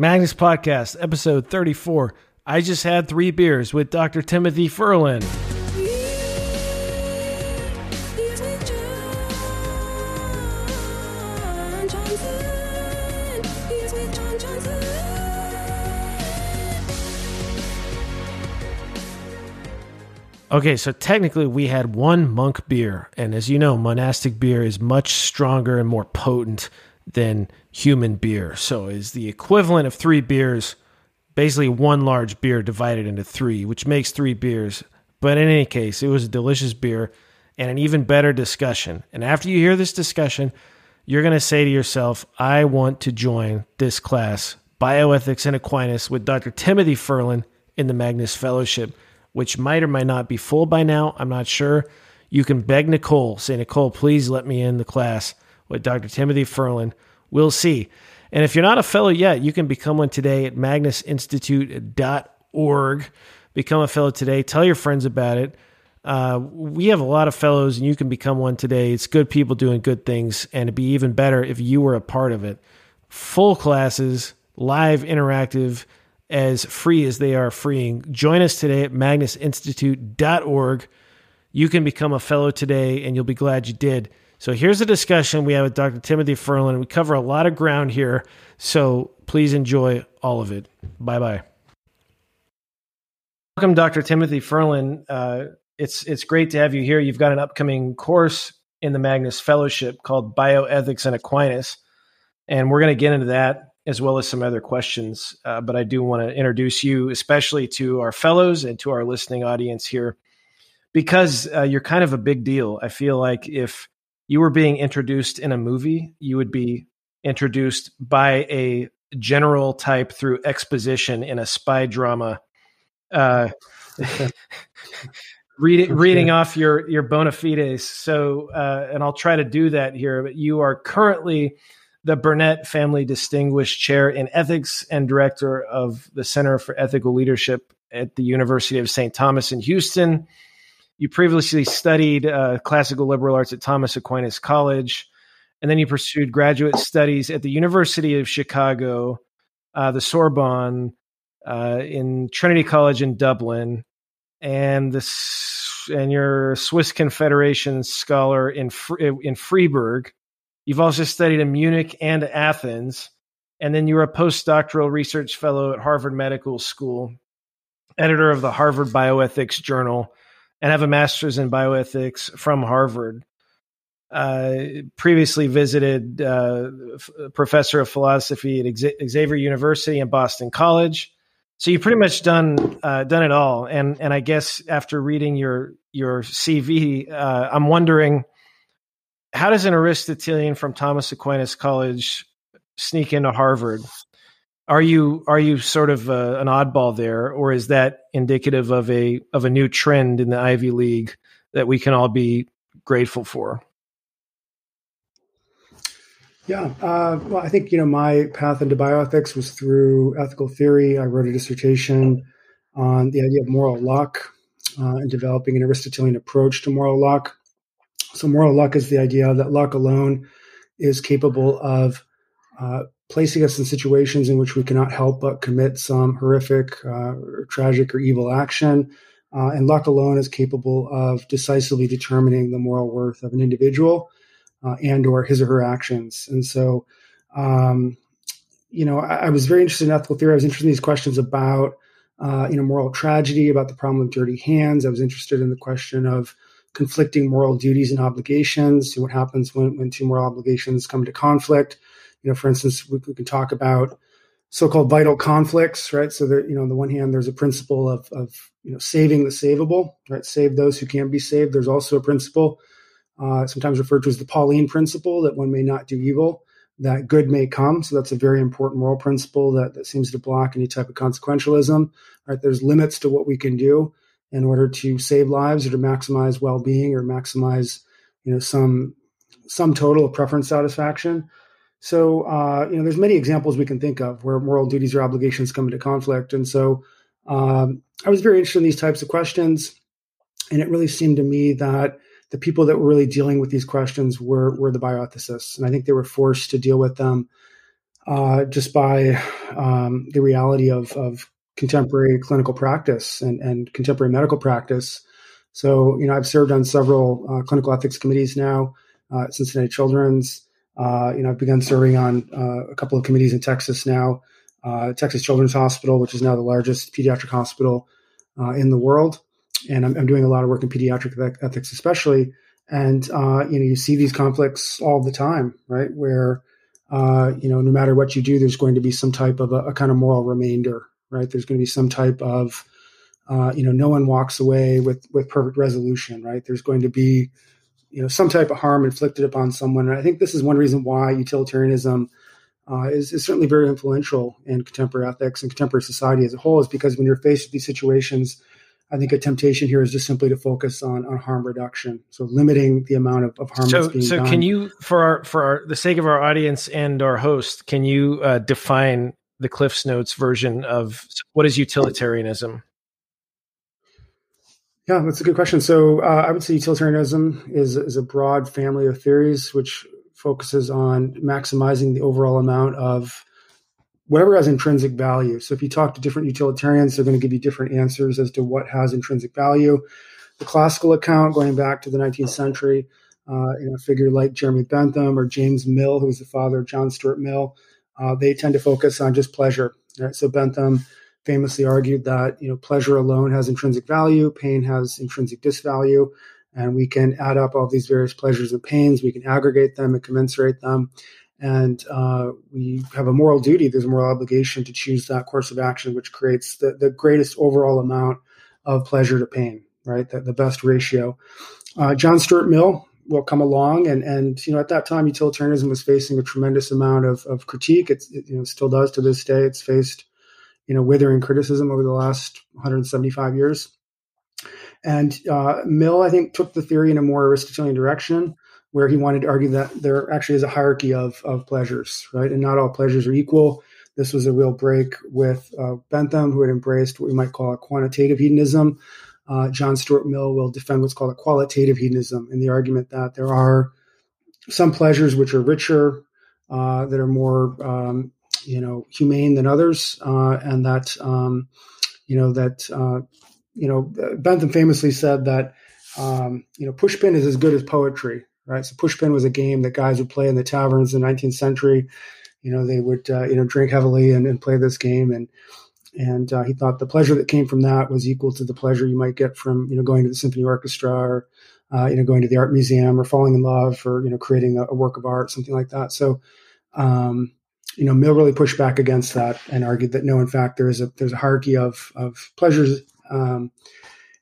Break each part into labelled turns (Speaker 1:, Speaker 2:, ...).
Speaker 1: Magnus Podcast, episode 34. I just had three beers with Dr. Timothy Furlan. Okay, so technically we had one monk beer, and as you know, monastic beer is much stronger and more potent than human beer. So is the equivalent of three beers, basically one large beer divided into three, which makes three beers. But in any case, it was a delicious beer and an even better discussion. And after you hear this discussion, you're going to say to yourself, I want to join this class, Bioethics and Aquinas, with Dr. Timothy Furlan in the Magnus Fellowship which might or might not be full by now. I'm not sure. You can beg Nicole, say, Nicole, please let me in the class with Dr. Timothy Furlan. We'll see. And if you're not a fellow yet, you can become one today at magnusinstitute.org. Become a fellow today. Tell your friends about it. Uh, we have a lot of fellows, and you can become one today. It's good people doing good things, and it'd be even better if you were a part of it. Full classes, live, interactive as free as they are freeing. Join us today at magnusinstitute.org. You can become a fellow today, and you'll be glad you did. So here's a discussion we have with Dr. Timothy Furlan. We cover a lot of ground here, so please enjoy all of it. Bye bye. Welcome, Dr. Timothy Furlan. Uh, it's it's great to have you here. You've got an upcoming course in the Magnus Fellowship called Bioethics and Aquinas, and we're going to get into that as well as some other questions. Uh, but I do want to introduce you, especially to our fellows and to our listening audience here, because uh, you're kind of a big deal. I feel like if you were being introduced in a movie, you would be introduced by a general type through exposition in a spy drama. Uh, reading reading off your your bona fides. So, uh, and I'll try to do that here. But you are currently the Burnett Family Distinguished Chair in Ethics and Director of the Center for Ethical Leadership at the University of St. Thomas in Houston. You previously studied uh, classical liberal arts at Thomas Aquinas College, and then you pursued graduate studies at the University of Chicago, uh, the Sorbonne, uh, in Trinity College in Dublin, and this and you're a Swiss Confederation scholar in in Freiburg You've also studied in Munich and Athens. And then you were a postdoctoral research fellow at Harvard Medical School, editor of the Harvard Bioethics Journal, and have a master's in bioethics from Harvard. Uh, previously visited uh, f- professor of philosophy at Xavier University and Boston College. So you've pretty much done uh, done it all. And and I guess after reading your your CV, uh, I'm wondering how does an Aristotelian from Thomas Aquinas College sneak into Harvard? Are you are you sort of uh, an oddball there, or is that indicative of a of a new trend in the Ivy League that we can all be grateful for?
Speaker 2: Yeah, uh, well, I think you know my path into bioethics was through ethical theory. I wrote a dissertation on the idea of moral luck uh, and developing an Aristotelian approach to moral luck. So, moral luck is the idea that luck alone is capable of uh, placing us in situations in which we cannot help but commit some horrific, uh, or tragic, or evil action. Uh, and luck alone is capable of decisively determining the moral worth of an individual uh, and or his or her actions. And so, um, you know, I, I, was very interested in ethical theory. I was interested in these questions about, uh, you know, moral tragedy, about the problem of dirty hands. I was interested in the question of conflicting moral duties and obligations. what happens when, when two moral obligations come to conflict? You know, for instance, we, we can talk about so-called vital conflicts, right? So that you know, on the one hand, there's a principle of of you know saving the savable, right? Save those who can't be saved. There's also a principle, uh, sometimes referred to as the Pauline principle, that one may not do evil, that good may come. So that's a very important moral principle that that seems to block any type of consequentialism. Right? There's limits to what we can do in order to save lives or to maximize well-being or maximize you know some some total of preference satisfaction so uh, you know there's many examples we can think of where moral duties or obligations come into conflict and so um, i was very interested in these types of questions and it really seemed to me that the people that were really dealing with these questions were were the bioethicists and i think they were forced to deal with them uh, just by um, the reality of, of contemporary clinical practice and, and contemporary medical practice. So, you know, I've served on several uh, clinical ethics committees now, uh, Cincinnati Children's. Uh, you know, I've begun serving on uh, a couple of committees in Texas now, uh, Texas Children's Hospital, which is now the largest pediatric hospital uh, in the world. And I'm, I'm, doing a lot of work in pediatric ethics, especially. And, you know, you see these conflicts all the time, right? Where, you know, no matter what you do, there's going to be some type of a, a kind of moral remainder, right? There's going to be some type of, uh, you know, no one walks away with with perfect resolution, right? There's going to be, you know, some type of harm inflicted upon someone. And I think this is one reason why utilitarianism uh, is, is certainly very influential in contemporary ethics and contemporary society as a whole, is because when you're faced with these situations, I think a temptation here is just simply to focus on on harm reduction, so limiting the amount of, of harm
Speaker 1: so,
Speaker 2: that's being
Speaker 1: so
Speaker 2: done.
Speaker 1: can you, for our for our, the sake of our audience and our host, can you uh, define the Cliff's Notes version of what is utilitarianism?
Speaker 2: Yeah, that's a good question. So uh, I would say utilitarianism is, is a broad family of theories which focuses on maximizing the overall amount of whatever has intrinsic value. So if you talk to different utilitarians, they're going to give you different answers as to what has intrinsic value. The classical account, going back to the 19th century, uh, you know, a figure like Jeremy Bentham or James Mill, who was the father of John Stuart Mill, uh, they tend to focus on just pleasure. Right? So Bentham famously argued that you know pleasure alone has intrinsic value, pain has intrinsic disvalue, and we can add up all these various pleasures and pains. We can aggregate them and commensurate them, and uh, we have a moral duty. There's a moral obligation to choose that course of action which creates the, the greatest overall amount of pleasure to pain. Right, the, the best ratio. Uh, John Stuart Mill will come along and and you know at that time utilitarianism was facing a tremendous amount of, of critique it's, it you know still does to this day it's faced you know withering criticism over the last 175 years. And uh, mill i think took the theory in a more aristotelian direction where he wanted to argue that there actually is a hierarchy of, of pleasures right? And not all pleasures are equal. This was a real break with uh, bentham who had embraced what we might call a quantitative hedonism. Uh, John Stuart Mill will defend what's called a qualitative hedonism in the argument that there are some pleasures which are richer, uh, that are more, um, you know, humane than others, uh, and that, um, you know, that, uh, you know, Bentham famously said that, um, you know, pushpin is as good as poetry, right? So pushpin was a game that guys would play in the taverns in the 19th century. You know, they would, uh, you know, drink heavily and, and play this game and and uh, he thought the pleasure that came from that was equal to the pleasure you might get from you know going to the symphony orchestra or uh, you know going to the art museum or falling in love or you know creating a, a work of art something like that so um, you know mill really pushed back against that and argued that no in fact there is a there's a hierarchy of of pleasures um,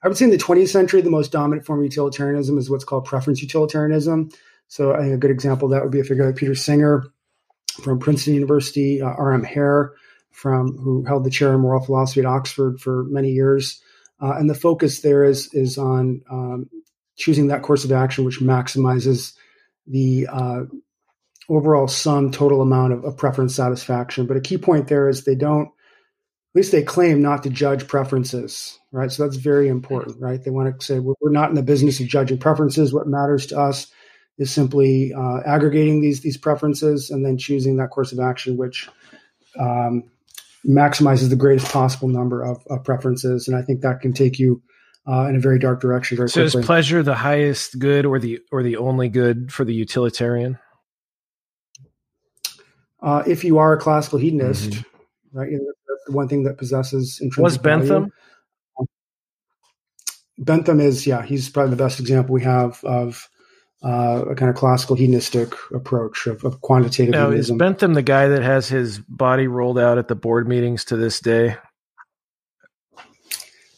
Speaker 2: i would say in the 20th century the most dominant form of utilitarianism is what's called preference utilitarianism so i think a good example of that would be a figure like peter singer from princeton university uh, r.m hare from who held the chair in moral philosophy at Oxford for many years. Uh, and the focus there is is on um, choosing that course of action which maximizes the uh, overall sum total amount of, of, preference satisfaction. But a key point there is they don't, at least they claim not to judge preferences, right? So that's very important, right? They want to say we're, we're not in the business of judging preferences. What matters to us is simply uh, aggregating these these preferences and then choosing that course of action which um, maximizes the greatest possible number of, of preferences, and I think that can take you uh, in a very dark direction very
Speaker 1: so
Speaker 2: quickly.
Speaker 1: is pleasure the highest good or the or the only good for the utilitarian?
Speaker 2: Uh, if you are a classical hedonist, mm-hmm. right, that's the one thing that possesses intrinsic
Speaker 1: Was Bentham?
Speaker 2: Value. Bentham is yeah, he's probably the best example we have of uh, a kind of classical hedonistic approach of, of quantitative
Speaker 1: now,
Speaker 2: hedonism.
Speaker 1: Is Bentham the guy that has his body rolled out at the board meetings to this day?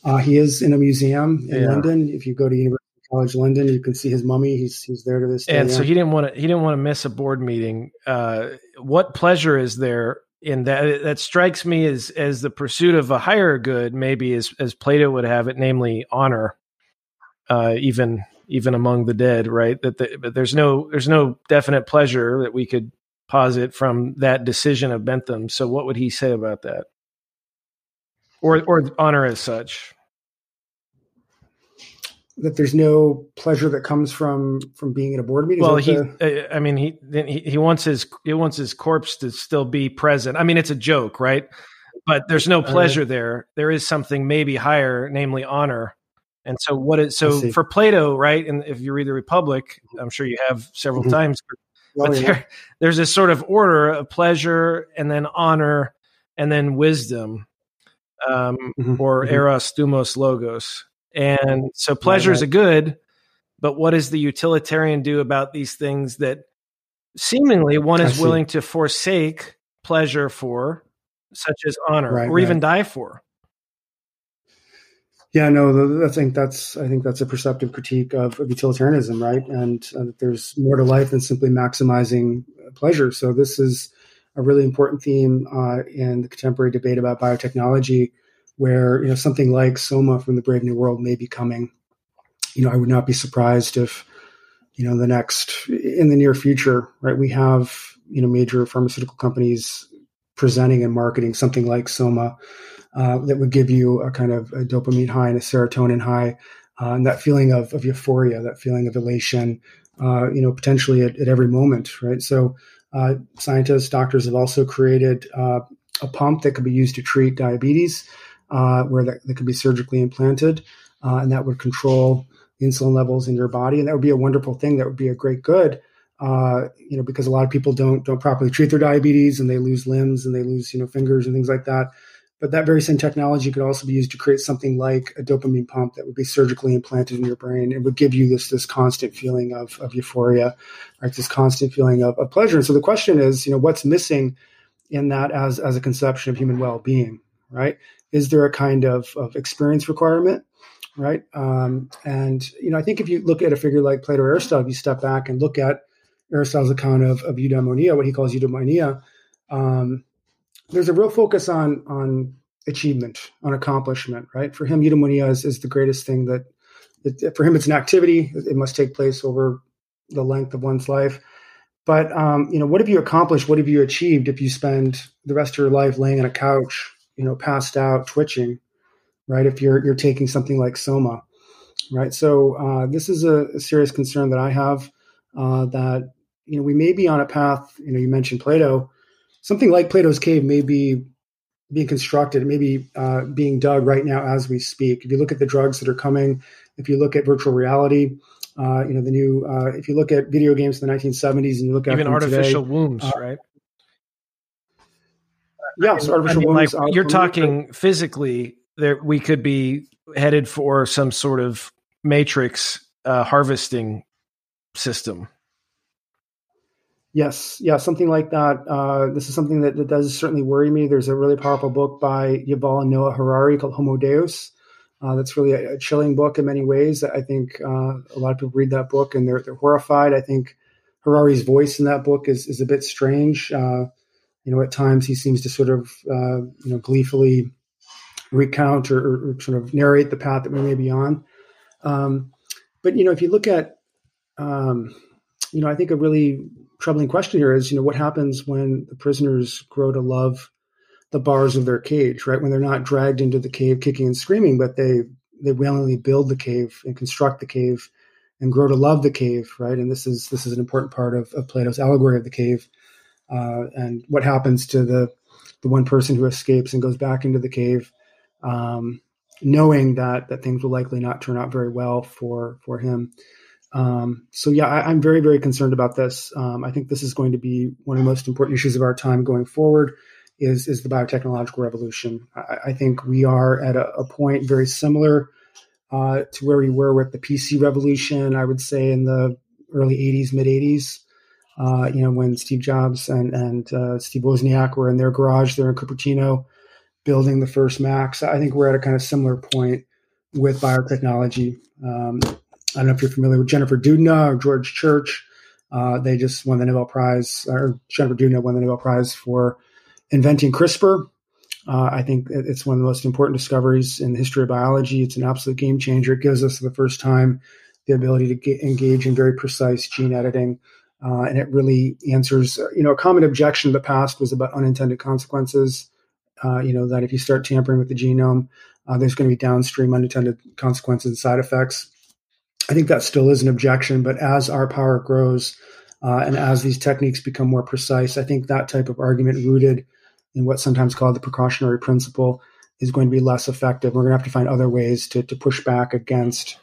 Speaker 2: Uh, he is in a museum in yeah. London. If you go to University College London, you can see his mummy. He's he's there to this day.
Speaker 1: And so he didn't want to he didn't want to miss a board meeting. Uh, what pleasure is there in that? That strikes me as as the pursuit of a higher good, maybe as as Plato would have it, namely honor. Uh, even even among the dead, right? That the, but there's no there's no definite pleasure that we could posit from that decision of Bentham. So what would he say about that? Or or honor as such?
Speaker 2: That there's no pleasure that comes from from being at a board meeting.
Speaker 1: Well, he,
Speaker 2: the...
Speaker 1: I mean, he, he he wants his he wants his corpse to still be present. I mean, it's a joke, right? But there's no pleasure uh, there. There is something maybe higher, namely honor. And so, what is so for Plato, right? And if you read the Republic, I'm sure you have several mm-hmm. times. But, yeah. there, there's this sort of order of pleasure, and then honor, and then wisdom, um, mm-hmm. or mm-hmm. eros, thumos, logos and so pleasure is a good, but what does the utilitarian do about these things that seemingly one is willing to forsake pleasure for, such as honor, right, or right. even die for?
Speaker 2: Yeah, no, I think that's I think that's a perceptive critique of, of utilitarianism, right? And uh, there's more to life than simply maximizing pleasure. So this is a really important theme uh, in the contemporary debate about biotechnology where you know something like Soma from the Brave New World may be coming. You know, I would not be surprised if you know the next in the near future, right? We have you know major pharmaceutical companies presenting and marketing something like Soma uh, that would give you a kind of a dopamine high and a serotonin high, uh, and that feeling of, of euphoria, that feeling of elation, uh, you know, potentially at, at, every moment, right? So, uh, scientists, doctors have also created uh, a pump that could be used to treat diabetes uh, where that, that could be surgically implanted, uh, and that would control insulin levels in your body, and that would be a wonderful thing. That would be a great good, uh, you know, because a lot of people don't don't properly treat their diabetes, and they lose limbs and they lose you know fingers and things like that. But that very same technology could also be used to create something like a dopamine pump that would be surgically implanted in your brain. It would give you this this constant feeling of, of euphoria, right? This constant feeling of, of pleasure. And so the question is, you know, what's missing in that as as a conception of human well being, right? Is there a kind of, of experience requirement right? Um, and you know i think if you look at a figure like plato or aristotle you step back and look at aristotle's account of, of eudaimonia what he calls eudaimonia um, there's a real focus on on achievement on accomplishment right? For him eudaimonia is, is the greatest thing that it, for him it's an activity. It must take place over the length of one's life. But um, you know what have you accomplished? What have you achieved if you spend the rest of your life laying on a couch you know, passed out, twitching, right? If you're you're taking something like soma, right? So uh, this is a, a, serious concern that I have. Uh, that you know we may be on a path. You know, you mentioned Plato. Something like Plato's cave may be being constructed, maybe uh, being dug right now as we speak. If you look at the drugs that are coming, if you look at virtual reality, uh, you know the new. Uh, if you look at video games in the 1970s and you look at
Speaker 1: even artificial today, wombs, uh, right?
Speaker 2: Yeah, so artificial I mean,
Speaker 1: like you're talking physically. There, we could be headed for some sort of matrix uh, harvesting system.
Speaker 2: Yes, yeah, something like that. Uh, this is something that, that, does certainly worry me. There's a really powerful book by Yuval Noah Harari called Homo Deus. Uh, that's really a, a, chilling book in many ways. I think uh, a lot of people read that book and they're, they're horrified. I think Harari's voice in that book is, is a bit strange. Uh, you know, at times he seems to sort of, uh, you know, gleefully recount or, or, sort of narrate the path that we may be on. Um, but you know, if you look at, um, you know, I think a really troubling question here is, you know, what happens when the prisoners grow to love the bars of their cage, right? When they're not dragged into the cave kicking and screaming, but they they willingly build the cave and construct the cave and grow to love the cave, right? And this is this is an important part of, of Plato's allegory of the cave uh, and what happens to the the one person who escapes and goes back into the cave, um, knowing that that things will likely not turn out very well for for him. Um, so yeah, I, am very very concerned about this. Um, I think this is going to be one of the most important issues of our time going forward. Is is the biotechnological revolution? I, I think we are at a, a point very similar uh, to where we were with the PC revolution. I would say in the early 80s, mid 80s uh, you know, when Steve Jobs and, and uh, Steve Wozniak were in their garage there in Cupertino building the first Macs. I think we're at a kind of similar point with biotechnology. Um, I don't know if you're familiar with Jennifer Doudna or George Church. Uh, they just won the Nobel Prize, or Jennifer Doudna won the Nobel Prize for inventing CRISPR. Uh, I think it's one of the most important discoveries in the history of biology. It's an absolute game changer. It gives us for the first time the ability to engage in very precise gene editing. Uh, and it really answers, you know, a common objection in the past was about unintended consequences. Uh, you know, that if you start tampering with the genome, uh, there's going to be downstream unintended consequences and side effects. I think that still is an objection, but as our power grows uh, and as these techniques become more precise, I think that type of argument rooted in what's sometimes called the precautionary principle is going to be less effective. We're going to have to find other ways to, to push back against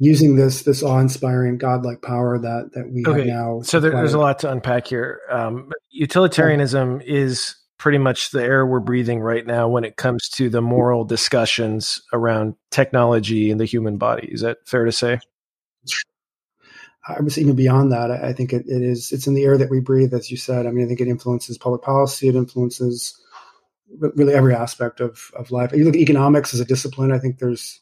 Speaker 2: using this this awe-inspiring godlike power that that we okay. have now.
Speaker 1: So there, there's a lot to unpack here. Um, utilitarianism is pretty much the air we're breathing right now when it comes to the moral discussions around technology and the human body. Is that fair to say?
Speaker 2: I was even beyond that. I think it, it is. It's in the air that we breathe, as you said. I mean, I think it influences public policy. It influences really every aspect of of life. You look at economics as a discipline. I think there's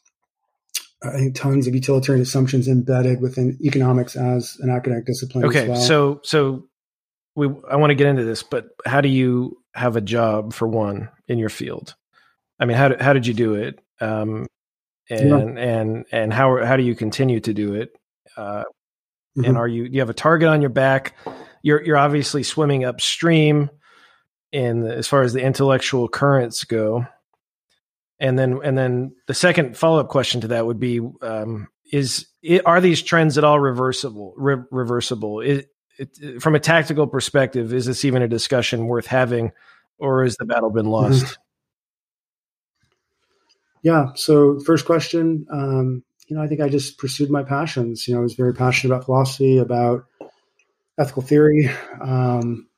Speaker 2: I think tons of utilitarian assumptions embedded within economics as an academic discipline.
Speaker 1: Okay,
Speaker 2: well.
Speaker 1: so so we I want to get into this, but how do you have a job for one in your field? I mean, how how did you do it? Um, and yeah. and and how how do you continue to do it? Uh, mm-hmm. And are you do you have a target on your back? You're you're obviously swimming upstream in the, as far as the intellectual currents go. And then and then the second follow up question to that would be: um, Is it, are these trends at all reversible? Re- reversible? It, it, from a tactical perspective, is this even a discussion worth having, or has the battle been mm-hmm. lost? Mm-hmm.
Speaker 2: Yeah. So, first question, um, you know, I think I just pursued my passions. You know, I was very passionate about philosophy, about ethical theory, um,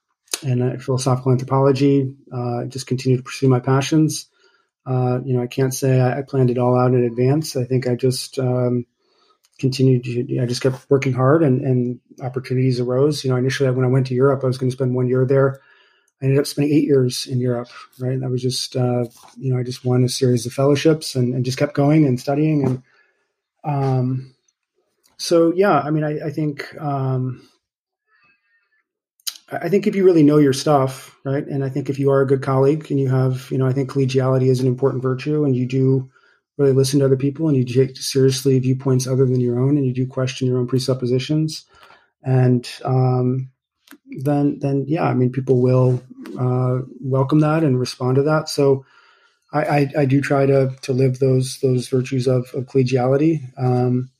Speaker 2: and uh, philosophical anthropology. Uh, just continued to pursue my passions. Uh, you know, I can't say I, I, planned it all out in advance. I think I just um, continued to, I just kept working hard and, and opportunities arose. You know, initially when I went to Europe, I was going to spend one year there. I ended up spending eight years in Europe, right? And I was just, uh, you know, I just won a series of fellowships and, and just kept going and studying. And um, so, yeah, I mean, I, I think, um, I think if you really know your stuff, right, and I think if you are a good colleague and you have, you know, I think collegiality is an important virtue, and you do really listen to other people and you take seriously viewpoints other than your own and you do question your own presuppositions. And um, then then yeah i mean people will uh, welcome that and respond to that. So I, I, I, do try to to live those those virtues of, of collegiality. Um,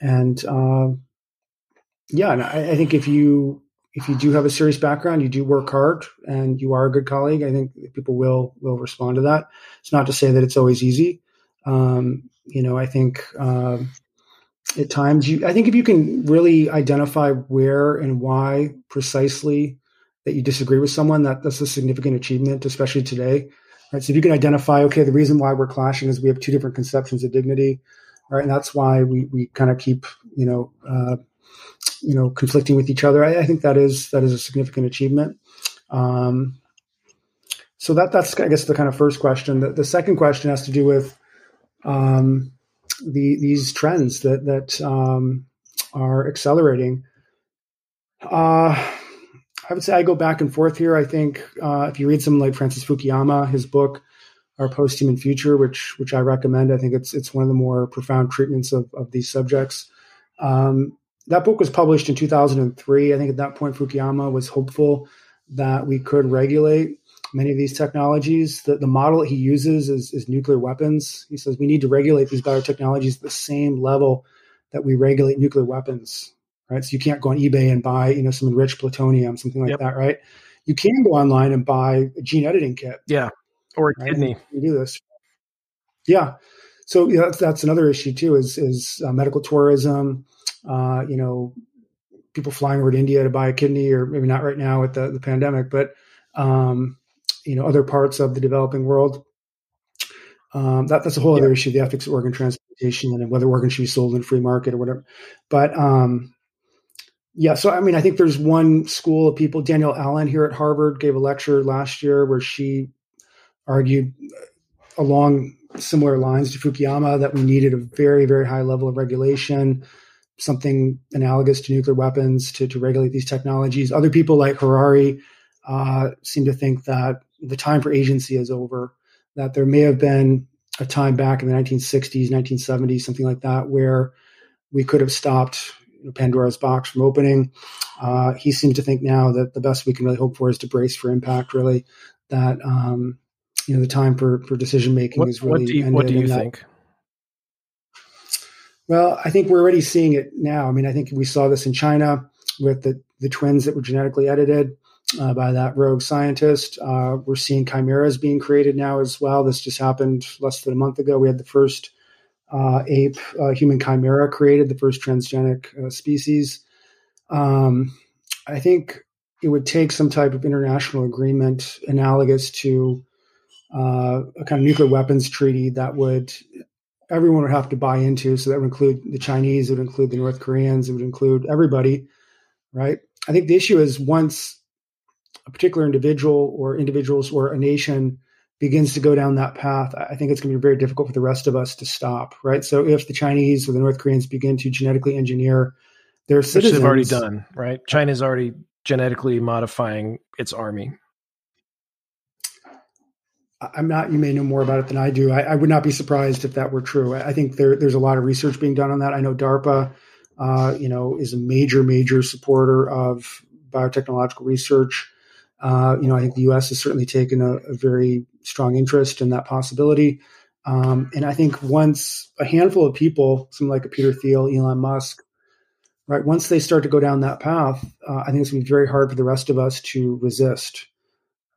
Speaker 2: and uh, yeah and I, I think if you if you do have a serious background, you do work hard, and you are a good colleague, I think people will will respond to that. It's not to say that it's always easy, um, you know, I think uh, at times you, I think if you can really identify where and why precisely that you disagree with someone, that that's a significant achievement, especially today. Right. So if you can identify, okay, the reason why we're clashing is we have two different conceptions of dignity, right? And that's why we we kind of keep, you know, uh, you know, conflicting with each other. I, I, think that is that is a significant achievement. Um, so that that's I guess the kind of first question. The, the second question has to do with um, the, these trends that that um, are accelerating. Uh, I would say I go back and forth here. I think uh, if you read something like Francis Fukuyama, his book "Our Post-Human Future," which which I recommend, I think it's it's one of the more profound treatments of of these subjects. Um, that book was published in 2003. I think at that point Fukuyama was hopeful that we could regulate many of these technologies. The, the model he uses is, is nuclear weapons. He says we need to regulate these biotechnologies at the same level that we regulate nuclear weapons. Right. So you can't go on eBay and buy, you know, some enriched plutonium, something like yep. that, right? You can go online and buy a gene editing kit.
Speaker 1: Yeah. Or a right? kidney.
Speaker 2: You do this. Yeah. So yeah, that's, that's another issue too, is, is uh, medical tourism, uh, you know, people flying over to India to buy a kidney, or maybe not right now with the, the pandemic, but um, you know other parts of the developing world. Um, that, that's a whole yeah. other issue: the ethics of organ transplantation and whether organs should be sold in free market or whatever. But um, yeah, so I mean, I think there's one school of people. Danielle Allen here at Harvard gave a lecture last year where she argued along similar lines to Fukuyama that we needed a very, very high level of regulation, something analogous to nuclear weapons to, to regulate these technologies. Other people like Harari uh, seem to think that the time for agency is over, that there may have been a time back in the 1960s, 1970s, something like that, where we could have stopped Pandora's box from opening. Uh, he seems to think now that the best we can really hope for is to brace for impact, really, that, um, you know, the time for, for decision making is really
Speaker 1: what do you, what do you think?
Speaker 2: Well, I think we're already seeing it now. I mean, I think we saw this in China with the, the twins that were genetically edited uh, by that rogue scientist. Uh, we're seeing chimeras being created now as well. This just happened less than a month ago. We had the first uh, ape uh, human chimera created, the first transgenic uh, species. Um, I think it would take some type of international agreement analogous to uh, a kind of nuclear weapons treaty that would everyone would have to buy into. So that would include the Chinese, it would include the North Koreans, it would include everybody, right? I think the issue is once a particular individual or individuals or a nation begins to go down that path, I think it's going to be very difficult for the rest of us to stop, right? So if the Chinese or the North Koreans begin to genetically engineer their citizens,
Speaker 1: which they've already done, right? China's already genetically modifying its army.
Speaker 2: I'm not. You may know more about it than I do. I, I would not be surprised if that were true. I, think there, there's a lot of research being done on that. I know DARPA, uh, you know, is a major, major supporter of biotechnological research. Uh, you know, I think the U.S. has certainly taken a, a very strong interest in that possibility. Um, and I think once a handful of people, some like a Peter Thiel, Elon Musk, right, once they start to go down that path, uh, I think it's going to be very hard for the rest of us to resist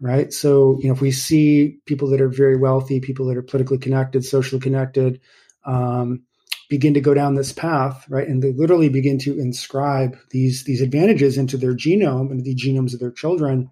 Speaker 2: right? So, you know, if we see people that are very wealthy, people that are politically connected, socially connected, um, begin to go down this path, right, and they literally begin to inscribe these these advantages into their genome, into the genomes of their children,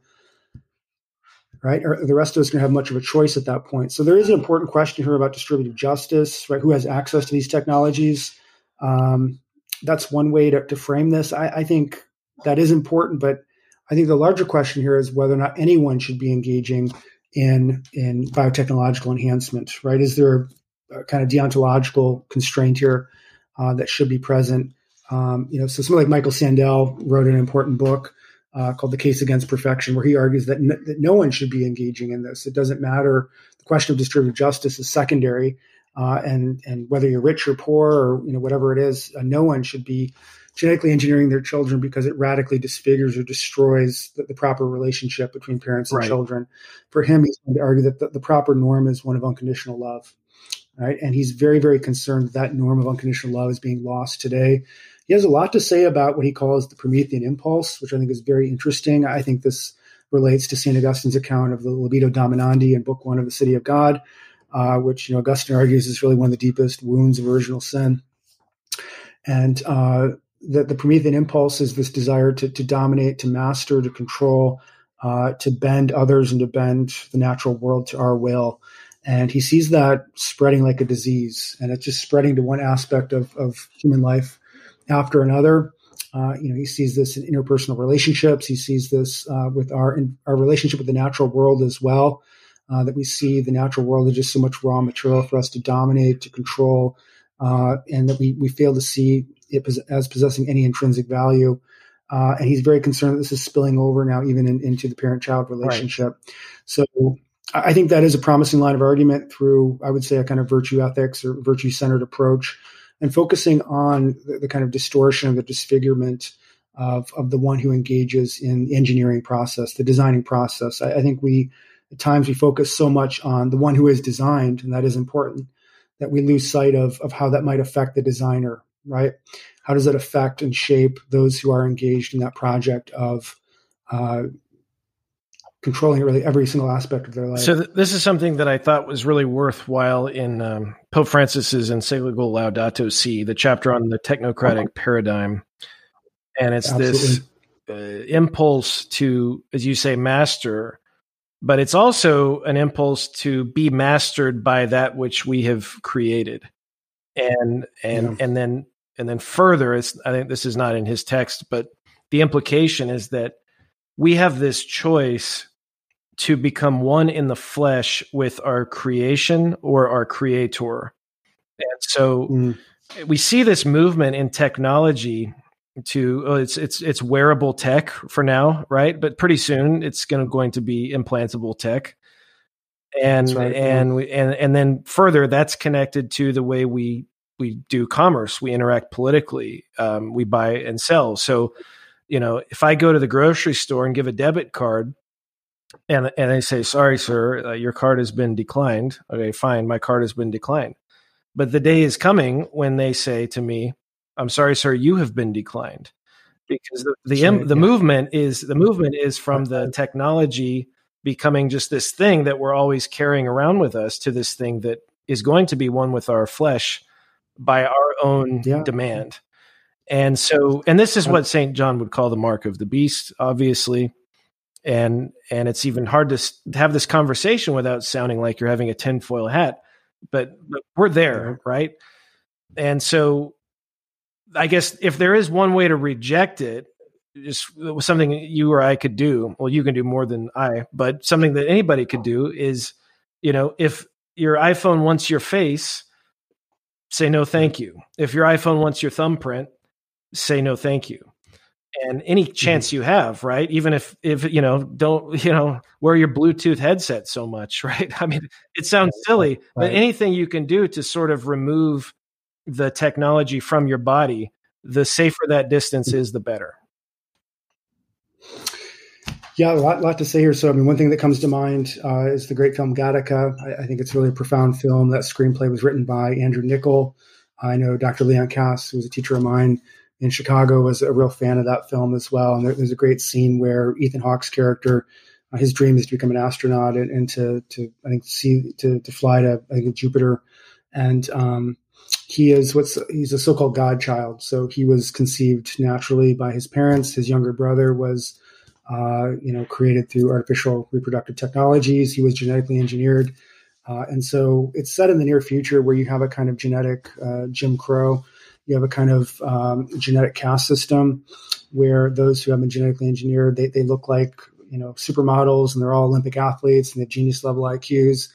Speaker 2: right? Or the rest of us going to have much of a choice at that point. So there is an important question here about distributive justice, right? Who has access to these technologies? Um, that's one way to, to frame this. I, I think that is important, but I think the larger question here is whether or not anyone should be engaging in in biotechnological enhancement. Right? Is there a, kind of deontological constraint here uh, that should be present? Um, you know, so somebody like Michael Sandel wrote an important book uh, called "The Case Against Perfection," where he argues that, n- that no one should be engaging in this. It doesn't matter. The question of distributive justice is secondary, uh, and and whether you're rich or poor or you know whatever it is, uh, no one should be genetically engineering their children because it radically disfigures or destroys the, the proper relationship between parents and right. children. For him, he's going to argue that the, the, proper norm is one of unconditional love, right? And he's very, very concerned that, that norm of unconditional love is being lost today. He has a lot to say about what he calls the Promethean impulse, which I think is very interesting. I think this relates to St. Augustine's account of the libido dominandi in Book One of the City of God, uh, which you know Augustine argues is really one of the deepest wounds of original sin. And uh, that the Promethean impulse is this desire to, to dominate, to master, to control, uh, to bend others and to bend the natural world to our will. And he sees that spreading like a disease, and it's just spreading to one aspect of, of human life after another. Uh, you know, he sees this in interpersonal relationships. He sees this uh, with our our relationship with the natural world as well. Uh, that we see the natural world is just so much raw material for us to dominate, to control, uh, and that we we fail to see it as possessing any intrinsic value. Uh, and he's very concerned that this is spilling over now even in, into the parent-child relationship. Right. So I think that is a promising line of argument through, I would say, a kind of virtue ethics or virtue-centered approach, and focusing on the, the kind of distortion, of the disfigurement of, of the one who engages in the engineering process, the designing process. I, I think we at times we focus so much on the one who is designed, and that is important, that we lose sight of of how that might affect the designer right? How does it affect and shape those who are engaged in that project of uh, controlling really every single aspect of their life?
Speaker 1: So th- this is something that I thought was really worthwhile in um, Pope Francis's encyclical Laudato Si, the chapter on the technocratic paradigm, and it's Absolutely. this uh, impulse to, as you say, master. But it's also an impulse to be mastered by that which we have created and and yeah. and then and then further it's i think this is not in his text but the implication is that we have this choice to become one in the flesh with our creation or our creator and so mm. we see this movement in technology to oh, it's it's it's wearable tech for now right but pretty soon it's going to going to be implantable tech and right, and we, and and then further that's connected to the way we we do commerce we interact politically um, we buy and sell so you know if i go to the grocery store and give a debit card and and they say sorry sir uh, your card has been declined okay fine my card has been declined But the day is coming when they say to me, "I'm sorry, sir, you have been declined." Because the the, the yeah. movement is the movement is from the technology becoming just this thing that we're always carrying around with us to this thing that is going to be one with our flesh by our own yeah. demand. And so, and this is what St. John would call the mark of the beast, obviously. And, and it's even hard to have this conversation without sounding like you're having a tinfoil hat, but, but we're there, right? And so I guess if there is one way to reject it, just uh, something you or I could do. Well, you can do more than I, but something that anybody could do is, you know, if your iPhone wants your face, say no thank you. If your iPhone wants your thumbprint, say no thank you. And any mm-hmm. chance mm-hmm. you have, right? Even if if you know, don't you know, wear your Bluetooth headset so much, right? I mean, it sounds silly, right. but anything you can do to sort of remove the technology from your body, the safer that distance is, the better.
Speaker 2: Yeah, a lot, lot to say here. So, I mean, one thing that comes to mind uh, is the great film Gattaca. I, I, think it's really a profound film. That screenplay was written by Andrew Niccol. I know Dr. Leon Kass, who was a teacher of mine in Chicago, was a real fan of that film as well. And there, there's a great scene where Ethan Hawke's character, uh, his dream is to become an astronaut and, and to, to, I think, see to, to fly to I think, Jupiter. And um, he is what's he's a so-called godchild. So he was conceived naturally by his parents. His younger brother was uh, you know, created through artificial reproductive technologies. He was genetically engineered. Uh, and so it's set in the near future where you have a kind of genetic uh, Jim Crow. You have a kind of um, genetic caste system where those who have been genetically engineered, they, they look like, you know, supermodels and they're all Olympic athletes and they have genius level IQs.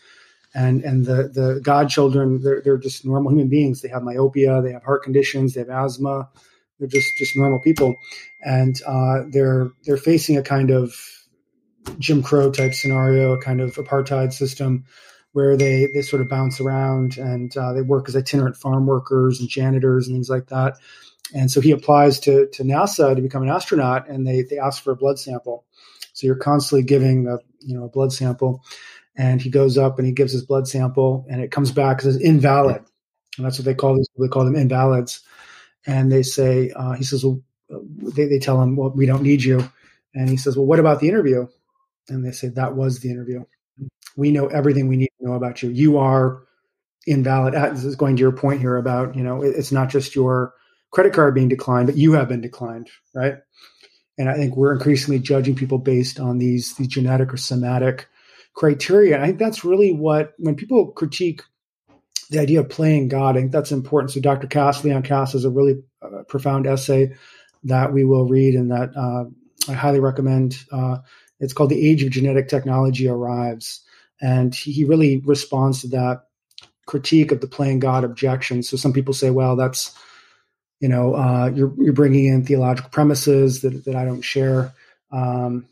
Speaker 2: And, and the, the godchildren, they're, they're just normal human beings. They have myopia, they have heart conditions, they have asthma, they're just just normal people, and uh, they're they're facing a kind of Jim Crow type scenario, a kind of apartheid system where they they sort of bounce around and uh, they work as itinerant farm workers and janitors and things like that. And so he applies to to NASA to become an astronaut, and they they ask for a blood sample. So you're constantly giving a you know a blood sample, and he goes up and he gives his blood sample, and it comes back as invalid, and that's what they call these. They call them invalids and they say, uh, he says, well, they, they tell him, well, we don't need you. And he says, well, what about the interview? And they say, that was the interview. We know everything we need to know about you. You are invalid. This is going to your point here about, you know, it's not just your credit card being declined, but you have been declined, right? And I think we're increasingly judging people based on these, these genetic or somatic criteria. I think that's really what, when people critique the idea of playing God. I think that's important. So Dr. Kass, Leon Kass, has a really uh, profound essay that we will read and that uh, I highly recommend. Uh, it's called "The Age of Genetic Technology Arrives," and he really responds to that critique of the playing God objection. So some people say, "Well, that's you know, uh, you're you're bringing in theological premises that that I don't share." Um,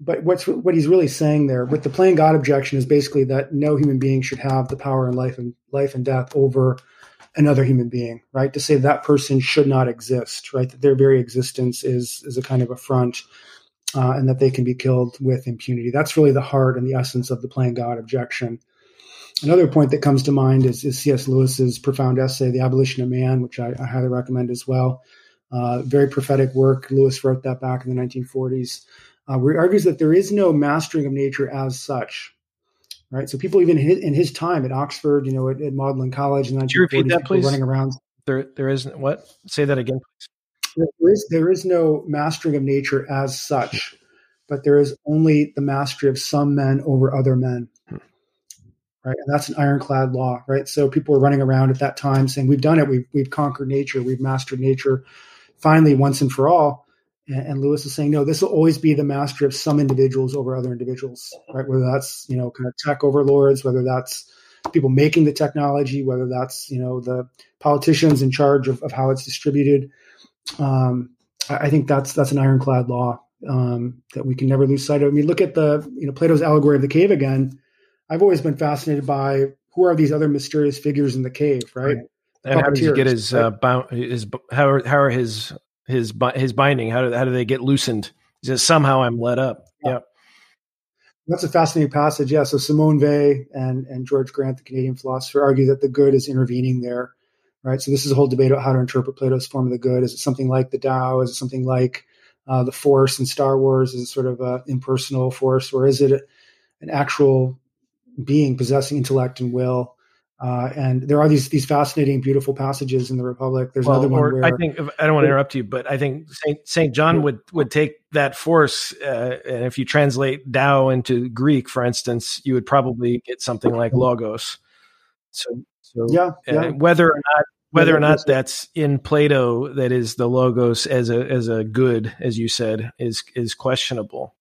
Speaker 2: but what's what he's really saying there with the playing God objection is basically that no human being should have the power in life and life and death over another human being, right? To say that person should not exist, right? That their very existence is is a kind of affront, uh, and that they can be killed with impunity. That's really the heart and the essence of the playing God objection. Another point that comes to mind is, is C.S. Lewis's profound essay, "The Abolition of Man," which I, I highly recommend as well. Uh, very prophetic work. Lewis wrote that back in the 1940s uh, where he argues that there is no mastering of nature as such. Right. So people even in his time at Oxford, you know, at, at Magdalen College, and
Speaker 1: you repeat that, please?
Speaker 2: Running around.
Speaker 1: There, there isn't what? Say that again,
Speaker 2: please. There is, there is no mastering of nature as such, but there is only the mastery of some men over other men. Hmm. Right. And that's an ironclad law, right? So people were running around at that time saying, We've done it, we've we've conquered nature, we've mastered nature finally once and for all. And, Lewis is saying, no, this will always be the mastery of some individuals over other individuals, right? Whether that's, you know, kind of tech overlords, whether that's people making the technology, whether that's, you know, the politicians in charge of, of how it's distributed. Um, I, I think that's, that's an ironclad law um, that we can never lose sight of. I mean, look at the, you know, Plato's allegory of the cave again. I've always been fascinated by who are these other mysterious figures in the cave, right? right.
Speaker 1: And how does he get his right? uh, bound, his how are, how are his his his binding? How do how do they get loosened? Just somehow I'm let up. Yeah.
Speaker 2: That's a fascinating passage. Yeah. So Simone Weil and, and George Grant, the Canadian philosopher, argue that the good is intervening there, right? So this is a whole debate about how to interpret Plato's form of the good. Is it something like the Tao? Is it something like uh, the Force in Star Wars? Is it sort of an impersonal force, or is it an actual being possessing intellect and will? Uh, and there are these these fascinating, beautiful passages in the Republic. There's well, another one where
Speaker 1: I think I don't want to interrupt you, but I think Saint Saint John would would take that force, uh, and if you translate Tao into Greek, for instance, you would probably get something like logos. So, so
Speaker 2: yeah, yeah.
Speaker 1: whether or not whether or not that's in Plato, that is the logos as a as a good, as you said, is is questionable.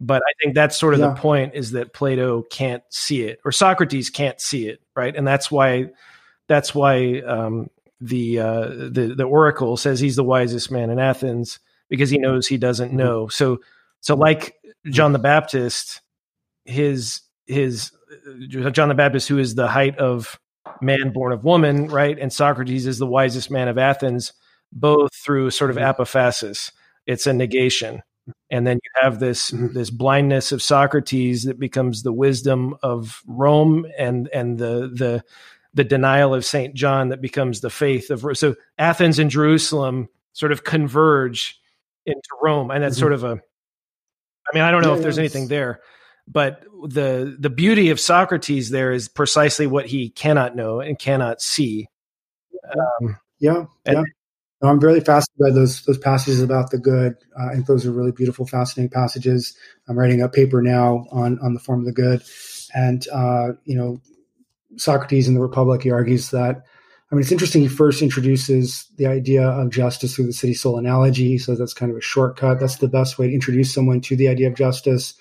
Speaker 1: But I think that's sort of yeah. the point is that Plato can't see it or Socrates can't see it, right? And that's why that's why um, the uh, the the oracle says he's the wisest man in Athens because he knows he doesn't mm-hmm. know. So so like John the Baptist, his his uh, John the Baptist, who is the height of man born of woman, right? And Socrates is the wisest man of Athens, both through sort of mm-hmm. apophasis. It's a negation and then you have this mm-hmm. this blindness of Socrates that becomes the wisdom of Rome and and the the the denial of Saint John that becomes the faith of so Athens and Jerusalem sort of converge into Rome and that's mm-hmm. sort of a I mean I don't know yeah, if there's anything there but the the beauty of Socrates there is precisely what he cannot know and cannot see
Speaker 2: um, yeah, yeah. I'm really fascinated by those those passages about the good. Uh, I think those are really beautiful, fascinating passages. I'm writing a paper now on on the form of the good, and uh, you know, Socrates in the Republic. He argues that. I mean, it's interesting. He first introduces the idea of justice through the city soul analogy. So that's kind of a shortcut. That's the best way to introduce someone to the idea of justice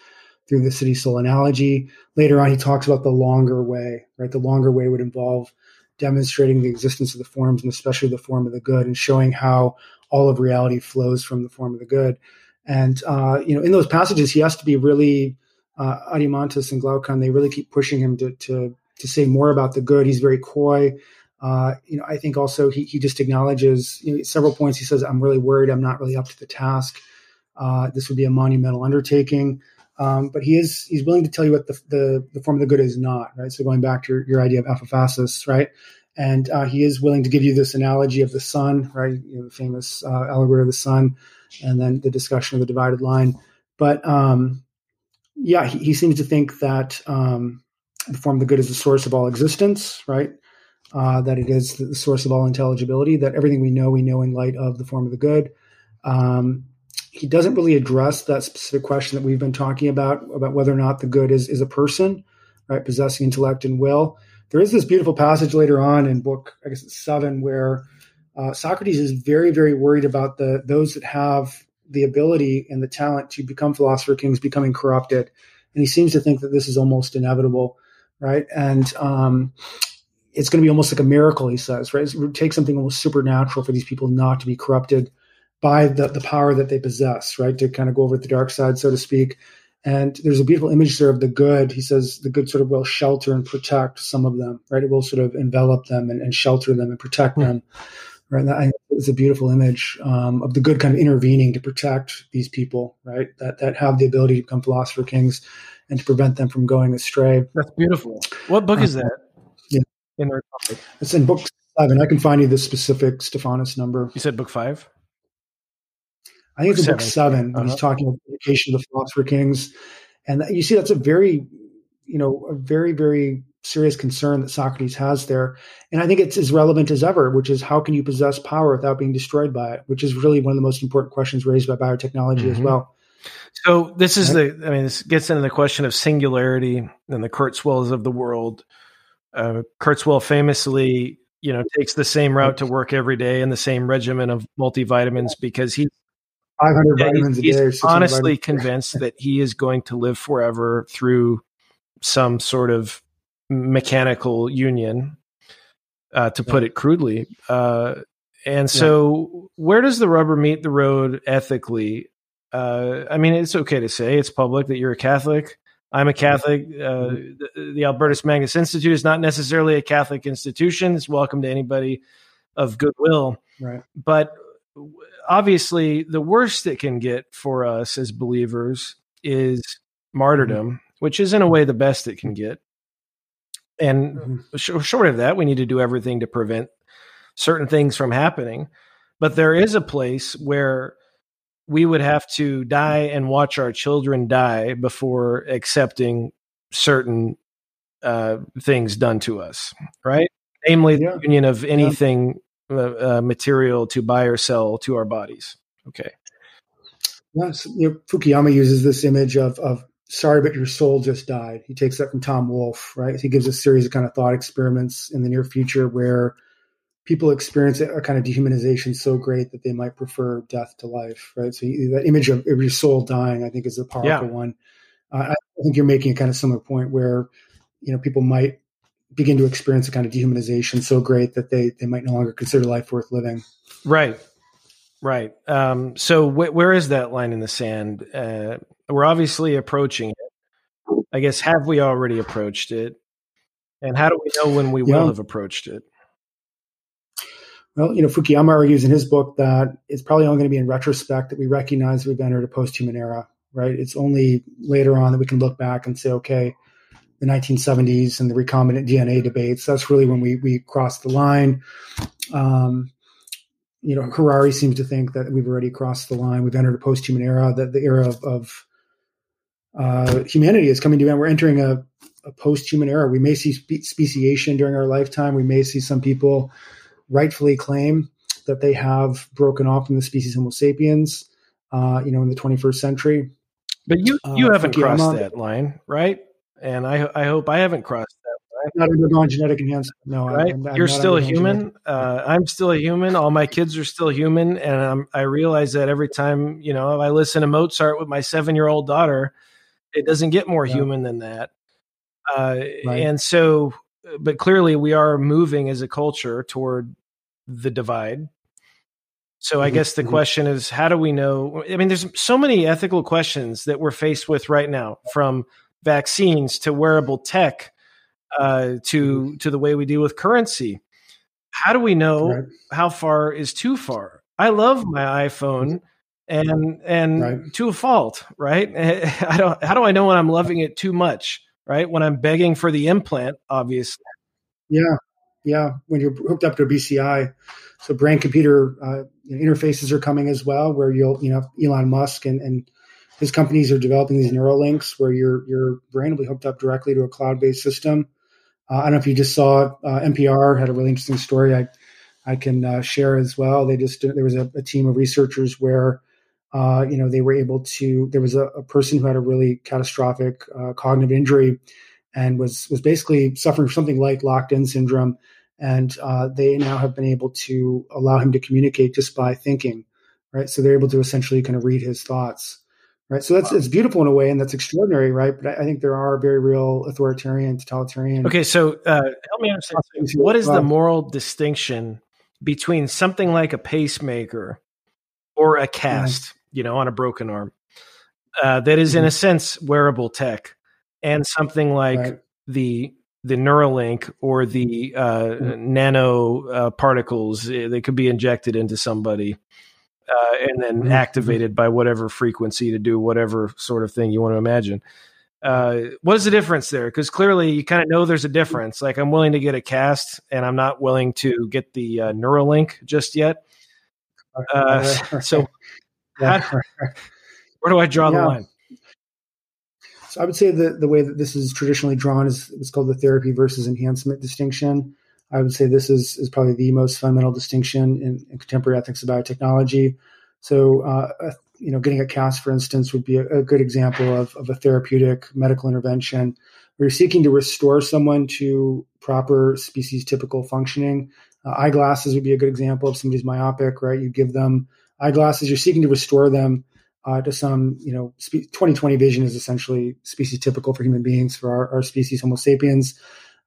Speaker 2: through the city soul analogy. Later on, he talks about the longer way. Right, the longer way would involve demonstrating the existence of the forms and especially the form of the good and showing how all of reality flows from the form of the good. And, uh, you know, in those passages, he has to be really, uh, Adeimantus and Glaucon, they really keep pushing him to, to, to say more about the good. He's very coy. Uh, you know, I think also he, he just acknowledges you know, several points. He says, I'm really worried. I'm not really up to the task. Uh, this would be a monumental undertaking. Um, but he is he's willing to tell you what the, the, the form of the good is not, right? So going back to your, your idea of apophasis, right? And uh, he is willing to give you this analogy of the sun, right? You know, the famous uh, allegory of the sun, and then the discussion of the divided line. But um, yeah, he, he, seems to think that um, the form of the good is the source of all existence, right? Uh, that it is the source of all intelligibility. That everything we know, we know in light of the form of the good. Um, he doesn't really address that specific question that we've been talking about about whether or not the good is is a person, right, possessing intellect and will. There is this beautiful passage later on in book, I guess it's seven, where uh, Socrates is very, very worried about the those that have the ability and the talent to become philosopher kings becoming corrupted, and he seems to think that this is almost inevitable, right? And um, it's going to be almost like a miracle, he says, right? It would take something almost supernatural for these people not to be corrupted by the, the power that they possess, right? To kind of go over to the dark side, so to speak. And there's a beautiful image there of the good. He says the good sort of will shelter and protect some of them, right? It will sort of envelop them and, and shelter them and protect mm-hmm. them, right? And that is a beautiful image um, of the good kind of intervening to protect these people, right? That that have the ability to become philosopher kings and to prevent them from going astray.
Speaker 1: That's beautiful. What book is uh, that?
Speaker 2: Yeah,
Speaker 1: in the Republic.
Speaker 2: It's in book seven. I can find you the specific Stephanus number.
Speaker 1: You said book five.
Speaker 2: I think it's in book seven uh-huh. he's talking about the education of the philosopher kings, and you see that's a very, you know, a very very serious concern that Socrates has there, and I think it's as relevant as ever, which is how can you possess power without being destroyed by it, which is really one of the most important questions raised by biotechnology mm-hmm. as well.
Speaker 1: So this is right? the, I mean, this gets into the question of singularity and the Kurzweils of the world. Uh, Kurzweil famously, you know, takes the same route to work every day and the same regimen of multivitamins because he
Speaker 2: 500 yeah, vitamins
Speaker 1: he's,
Speaker 2: a day.
Speaker 1: He's honestly convinced that he is going to live forever through some sort of mechanical union, uh, to yeah. put it crudely. Uh, and so, yeah. where does the rubber meet the road ethically? Uh, I mean, it's okay to say it's public that you're a Catholic. I'm a Catholic. Uh, mm-hmm. the, the, Albertus Magnus Institute is not necessarily a Catholic institution. It's welcome to anybody of goodwill.
Speaker 2: Right.
Speaker 1: But obviously the worst it can get for us as believers is martyrdom which is in a way the best it can get. And mm-hmm. sh- short of that, we need to do everything to prevent certain things from happening. But there is a place where we would have to die and watch our children die before accepting certain uh, things done to us, right? Namely, yeah. the union of anything. Uh, material to buy or sell to our bodies. Okay.
Speaker 2: Yes, you know, Fukuyama uses this image of of sorry, but your soul just died. He takes that from Tom Wolfe, right? He gives a series of kind of thought experiments in the near future where people experience a kind of dehumanization so great that they might prefer death to life, right? So that image of, of your soul dying, I think, is a powerful yeah. one. Uh, I think you're making a kind of similar point where you know people might begin to experience a kind of dehumanization so great that they they might no longer consider life worth living.
Speaker 1: Right, right. Um, so wh- where is that line in the sand? Uh, we're obviously approaching it. I guess have we already approached it? And how do we know when we yeah. will have approached it?
Speaker 2: Well, you know, Fukuyama argues in his book that it's probably only going to be in retrospect that we recognize we've entered a post-human era, right? It's only later on that we can look back and say, okay, the 1970s and the recombinant DNA debates. That's really when we we crossed the line. Um, you know, Harari seems to think that we've already crossed the line. We've entered a post-human era. That the era of, of uh, humanity is coming to an end. We're entering a, a post-human era. We may see spe- speciation during our lifetime. We may see some people rightfully claim that they have broken off from the species Homo sapiens. Uh, you know, in the 21st century.
Speaker 1: But you you uh, haven't Fukuyama, crossed that line, right? And I I hope I haven't crossed that. Line.
Speaker 2: Not undergone genetic enhancement. No,
Speaker 1: right. I'm, I'm You're still a human. Uh, I'm still a human. All my kids are still human, and I'm, I realize that every time you know I listen to Mozart with my seven year old daughter, it doesn't get more yeah. human than that. Uh, right. And so, but clearly, we are moving as a culture toward the divide. So I mm-hmm. guess the mm-hmm. question is, how do we know? I mean, there's so many ethical questions that we're faced with right now, from vaccines to wearable tech uh, to mm-hmm. to the way we deal with currency. How do we know right. how far is too far? I love my iPhone and and right. to a fault, right? I don't how do I know when I'm loving it too much, right? When I'm begging for the implant, obviously.
Speaker 2: Yeah. Yeah, when you're hooked up to a BCI, so brain computer uh, interfaces are coming as well, where you'll you know Elon Musk and and his companies are developing these neural links where your your brain will be hooked up directly to a cloud based system. Uh, I don't know if you just saw uh, NPR had a really interesting story. I I can uh, share as well. They just there was a, a team of researchers where uh, you know they were able to. There was a, a person who had a really catastrophic uh, cognitive injury and was was basically suffering from something like locked in syndrome. And uh, they now have been able to allow him to communicate just by thinking, right? So they're able to essentially kind of read his thoughts right? So that's it's beautiful in a way, and that's extraordinary, right? But I, I think there are very real authoritarian, totalitarian.
Speaker 1: Okay, so uh, help me understand. What is the moral distinction between something like a pacemaker or a cast, you know, on a broken arm, uh, that is in a mm-hmm. sense wearable tech, and something like right. the the Neuralink or the uh, mm-hmm. nano uh, particles eh, that could be injected into somebody uh, and then mm-hmm. activated by whatever frequency to do whatever sort of thing you want to imagine. Uh, what is the difference there? Because clearly you kind of know there's a difference. Like I'm willing to get a cast, and I'm not willing to get the uh, Neuralink just yet. Uh, so, how, where do I draw yeah. the line?
Speaker 2: So I would say the the way that this is traditionally drawn is it's called the therapy versus enhancement distinction. I would say this is, is probably the most fundamental distinction in, in contemporary ethics of biotechnology. So, uh, you know, getting a cast, for instance, would be a, a good example of, of, a therapeutic medical intervention where you're seeking to restore someone to proper species typical functioning. Uh, eyeglasses would be a good example of somebody's myopic, right? You give them eyeglasses, you're seeking to restore them uh, to some, you know, 2020 vision is essentially species typical for human beings, for our, our species, Homo sapiens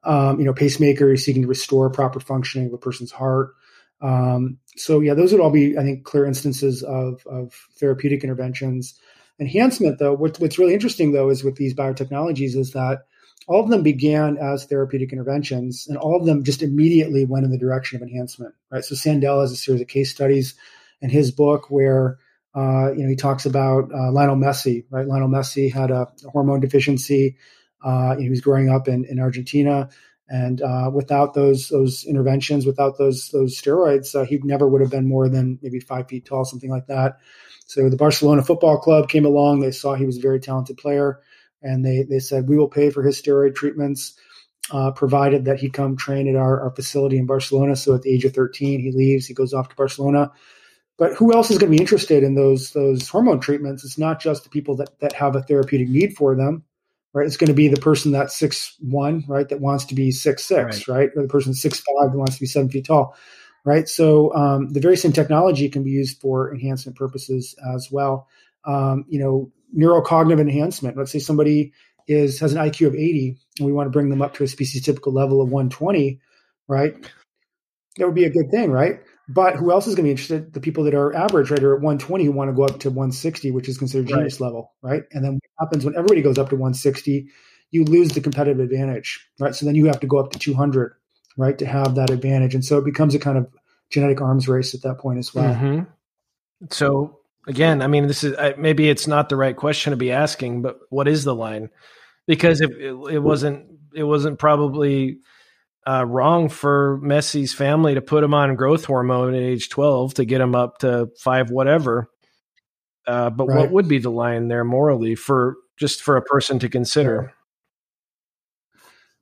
Speaker 2: um, you know, pacemaker seeking to restore proper functioning of a person's heart. Um, so yeah, those would all be, I think, clear instances of, of therapeutic interventions. Enhancement, though, what, what's really interesting though is with these biotechnologies is that all of them began as therapeutic interventions, and all of them just immediately went in the direction of enhancement. Right. So Sandel has a series of case studies in his book where Uh, you know, he talks about uh, Lionel Messi, right? Lionel Messi had a, a hormone deficiency. Uh, he was growing up in, in Argentina, and uh, without those those interventions, without those those steroids, uh, he never would have been more than maybe five feet tall, something like that. So the Barcelona Football Club came along. They saw he was a very talented player, and they they said we will pay for his steroid treatments. Uh, provided that he come train at our, our facility in Barcelona. So at the age of 13, he leaves, he goes off to Barcelona. But who else is going to be interested in those those hormone treatments? It's not just the people that, that have a therapeutic need for them, right? It's going to be the person that's six one, right, that wants to be six six, right. right? Or the person six five that wants to be seven feet tall, right? So um, the very same technology can be used for enhancement purposes as well. Um, you know, neurocognitive enhancement. Let's say somebody is has an IQ of 80 and we want to bring them up to a species typical level of 120, right? That would be a good thing, right? But who else is going to be interested? The people that are average, right, are at 120 who want to go up to 160, which is considered genius right. level, right? And then what happens when everybody goes up to 160, you lose the competitive advantage, right? So then you have to go up to 200, right, to have that advantage. And so it becomes a kind of genetic arms race at that point as well. Mm-hmm.
Speaker 1: So again, I mean, this is maybe it's not the right question to be asking, but what is the line? Because if it, it wasn't, it wasn't probably uh, wrong for Messi's family to put him on growth hormone at age 12 to get him up to five, whatever. Uh, but right. what would be the line there morally for just for a person to consider?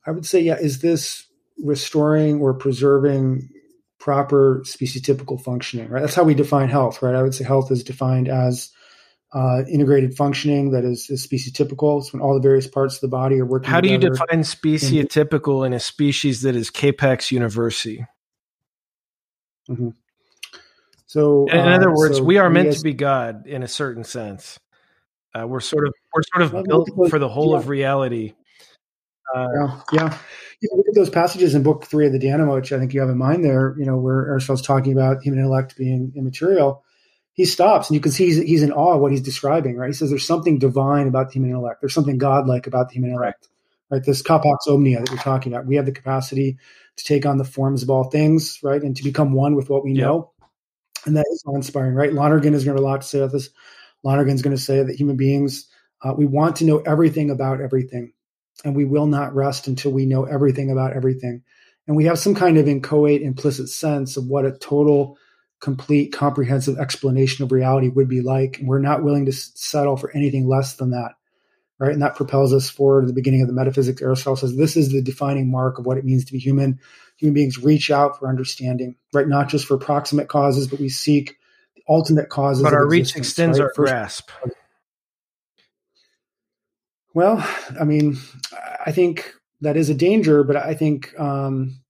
Speaker 2: I would say, yeah, is this restoring or preserving proper species typical functioning, right? That's how we define health, right? I would say health is defined as uh, integrated functioning that is, is species typical. It's when all the various parts of the body are working.
Speaker 1: How do you define species typical in a species that is Capax universi?
Speaker 2: Mm-hmm. So,
Speaker 1: in, uh, other words, so we are meant to be God in a certain sense. Uh, we're sort of we're sort of built for the whole yeah. of reality.
Speaker 2: Uh, yeah, yeah. You look at those passages in Book Three of the De Anima, which I think you have in mind there. You know, where Aristotle's talking about human intellect being immaterial he stops and you can see he's, he's in awe of what he's describing, right? He says there's something divine about the human intellect. There's something godlike about the human intellect, right? This capax omnia that we're talking about. We have the capacity to take on the forms of all things, right? And to become one with what we know. And that is inspiring, right? Lonergan is going to have a lot to say about this. Lonergan's going to say that human beings, uh, we want to know everything about everything. And we will not rest until we know everything about everything. And we have some kind of inchoate, implicit sense of what a total – complete, comprehensive explanation of reality would be like. And we're not willing to settle for anything less than that. Right. And that propels us forward to the beginning of the metaphysics. Aristotle says this is the defining mark of what it means to be human. Human beings reach out for understanding, right? Not just for proximate causes, but we seek the ultimate causes.
Speaker 1: But our reach extends right? our First, grasp.
Speaker 2: Well, I mean, I think that is a danger, but I think um,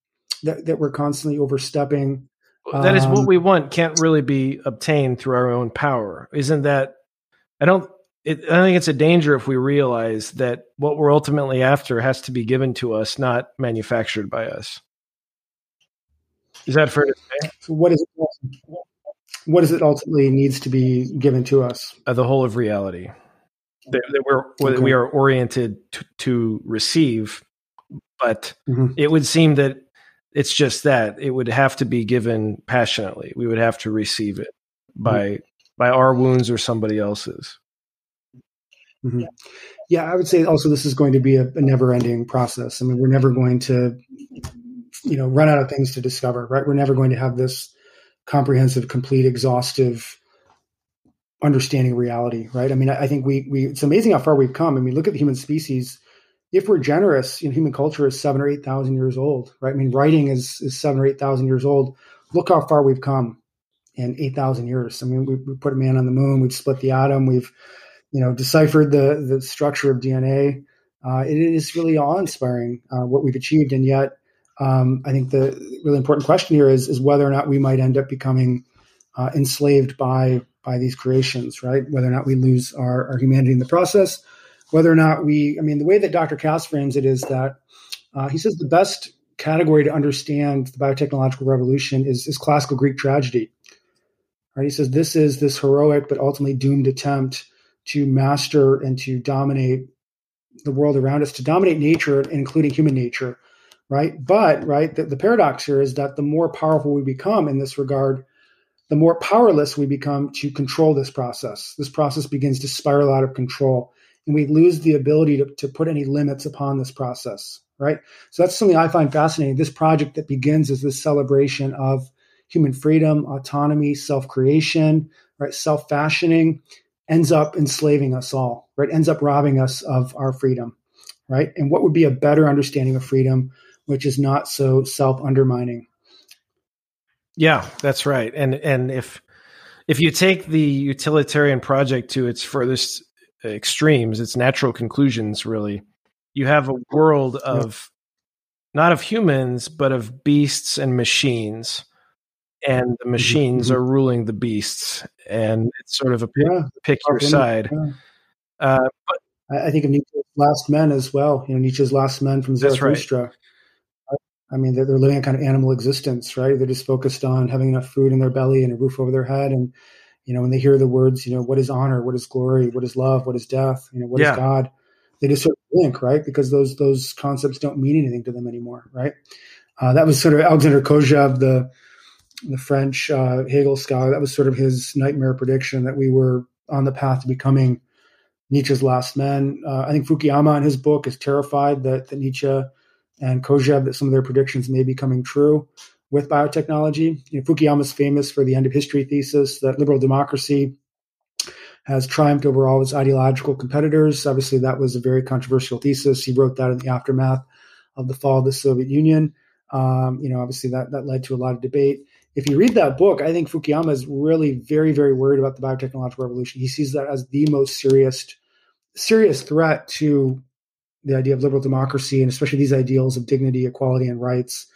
Speaker 2: that, that we're constantly overstepping
Speaker 1: that is what um, we want can't really be obtained through our own power. Isn't that? I don't. It, I think it's a danger if we realize that what we're ultimately after has to be given to us, not manufactured by us. Is that fair to say?
Speaker 2: So what is it? What is it ultimately needs to be given to us?
Speaker 1: Uh, the whole of reality that, that we're okay. we are oriented to, to receive, but mm-hmm. it would seem that it's just that it would have to be given passionately. We would have to receive it by mm-hmm. by our wounds or somebody else's.
Speaker 2: Mm-hmm. Yeah, I would say also this is going to be a, a never-ending process. I mean, we're never going to, you know, run out of things to discover. Right? We're never going to have this comprehensive, complete, exhaustive understanding reality. Right? I mean, I, I think we we it's amazing how far we've come. I mean, look at the human species if we're generous, you know, human culture is seven or eight thousand years old, right? I mean, writing is is seven or eight thousand years old. Look how far we've come in eight thousand years. I mean, we, we put a man on the moon. We've split the atom. We've, you know, deciphered the the structure of DNA. Uh, it is really awe-inspiring uh, what we've achieved, and yet, um, I think the really important question here is is whether or not we might end up becoming uh, enslaved by by these creations, right? Whether or not we lose our, our humanity in the process whether or not we, I mean, the way that Dr. Kass frames it is that uh, he says the best category to understand the biotechnological revolution is, is classical Greek tragedy. Right? He says this is this heroic but ultimately doomed attempt to master and to dominate the world around us, to dominate nature, including human nature. Right. But, right, the, the paradox here is that the more powerful we become in this regard, the more powerless we become to control this process. This process begins to spiral out of control, and we lose the ability to, to put any limits upon this process, right? So that's something I find fascinating. This project that begins as this celebration of human freedom, autonomy, self creation, right? Self fashioning ends up enslaving us all, right? Ends up robbing us of our freedom, right? And what would be a better understanding of freedom, which is not so self undermining?
Speaker 1: Yeah, that's right. And and if if you take the utilitarian project to its furthest extremes, its natural conclusions, really, you have a world of not of humans, but of beasts and machines. And the mm-hmm, machines mm-hmm. are ruling the beasts, and it's sort of a pick, yeah, pick your side. Yeah.
Speaker 2: Uh, but, I think of Nietzsche's Last Men as well. You know, Nietzsche's Last Men from Zarathustra. Right. I mean, they're, they're living a kind of animal existence, right? They're just focused on having enough food in their belly and a roof over their head. And, you know, when they hear the words, you know, what is honor? What is glory? What is love? What is death? You know, what yeah. is God? They just sort of blink, right? Because those, those concepts don't mean anything to them anymore, right? Uh, that was sort of Alexander Kojève, the, the French uh, Hegel scholar. That was sort of his nightmare prediction that we were on the path to becoming Nietzsche's last men. Uh, I think Fukuyama in his book is terrified that, that Nietzsche and Kojève that some of their predictions may be coming true with biotechnology. You know, Fukuyama is famous for the end of history thesis that liberal democracy has triumphed over all its ideological competitors. Obviously, that was a very controversial thesis. He wrote that in the aftermath of the fall of the Soviet Union. Um, you know, obviously that that led to a lot of debate. If you read that book, I think Fukuyama is really very, very worried about the biotechnological revolution. He sees that as the most serious serious threat to the idea of liberal democracy and especially these ideals of dignity, equality, and rights.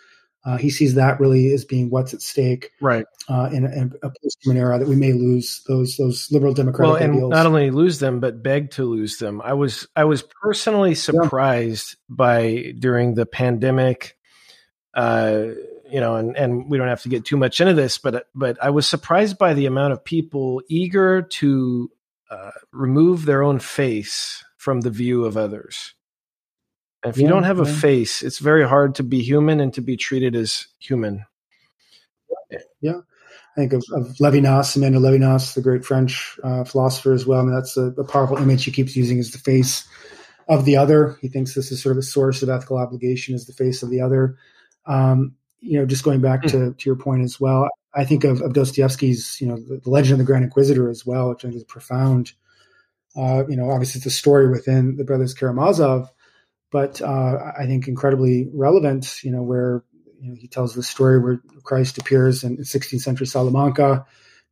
Speaker 2: Uh, he sees that really as being what's at stake,
Speaker 1: right?
Speaker 2: Uh, in, a, in a post-human era, that we may lose those those liberal democratic well, and ideals.
Speaker 1: not only lose them, but beg to lose them. I was I was personally surprised yeah. by during the pandemic. Uh, you know, and and we don't have to get too much into this, but but I was surprised by the amount of people eager to uh, remove their own face from the view of others. If you don't have a face, it's very hard to be human and to be treated as human.
Speaker 2: Yeah. I think of, of Levinas, Emmanuel Levinas, the great French uh, philosopher as well. I mean, that's a, a, powerful image he keeps using as the face of the other. He thinks this is sort of a source of ethical obligation as the face of the other. Um, you know, just going back mm. to, to your point as well, I think of, of Dostoevsky's, you know, the, the, Legend of the Grand Inquisitor as well, which I think is profound. Uh, you know, obviously it's a story within the Brothers Karamazov, but uh, I think incredibly relevant. You know, where you know, he tells the story where Christ appears in 16th century Salamanca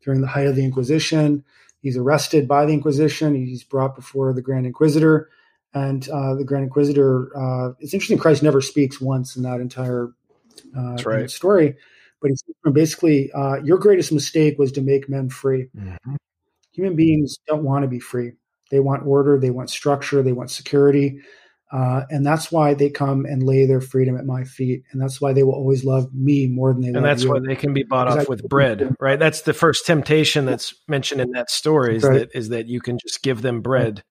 Speaker 2: during the height of the Inquisition. He's arrested by the Inquisition. He's brought before the Grand Inquisitor, and uh, the Grand Inquisitor. Uh, it's interesting. Christ never speaks once in that entire uh, right. story, but he's basically uh, your greatest mistake was to make men free. Mm-hmm. Human beings don't want to be free. They want order. They want structure. They want security. Uh, and that's why they come and lay their freedom at my feet. And that's why they will always love me more than they
Speaker 1: and that's
Speaker 2: you.
Speaker 1: why they can be bought off with bread, right? That's the first temptation that's mentioned in that story is right. that is that you can just give them bread.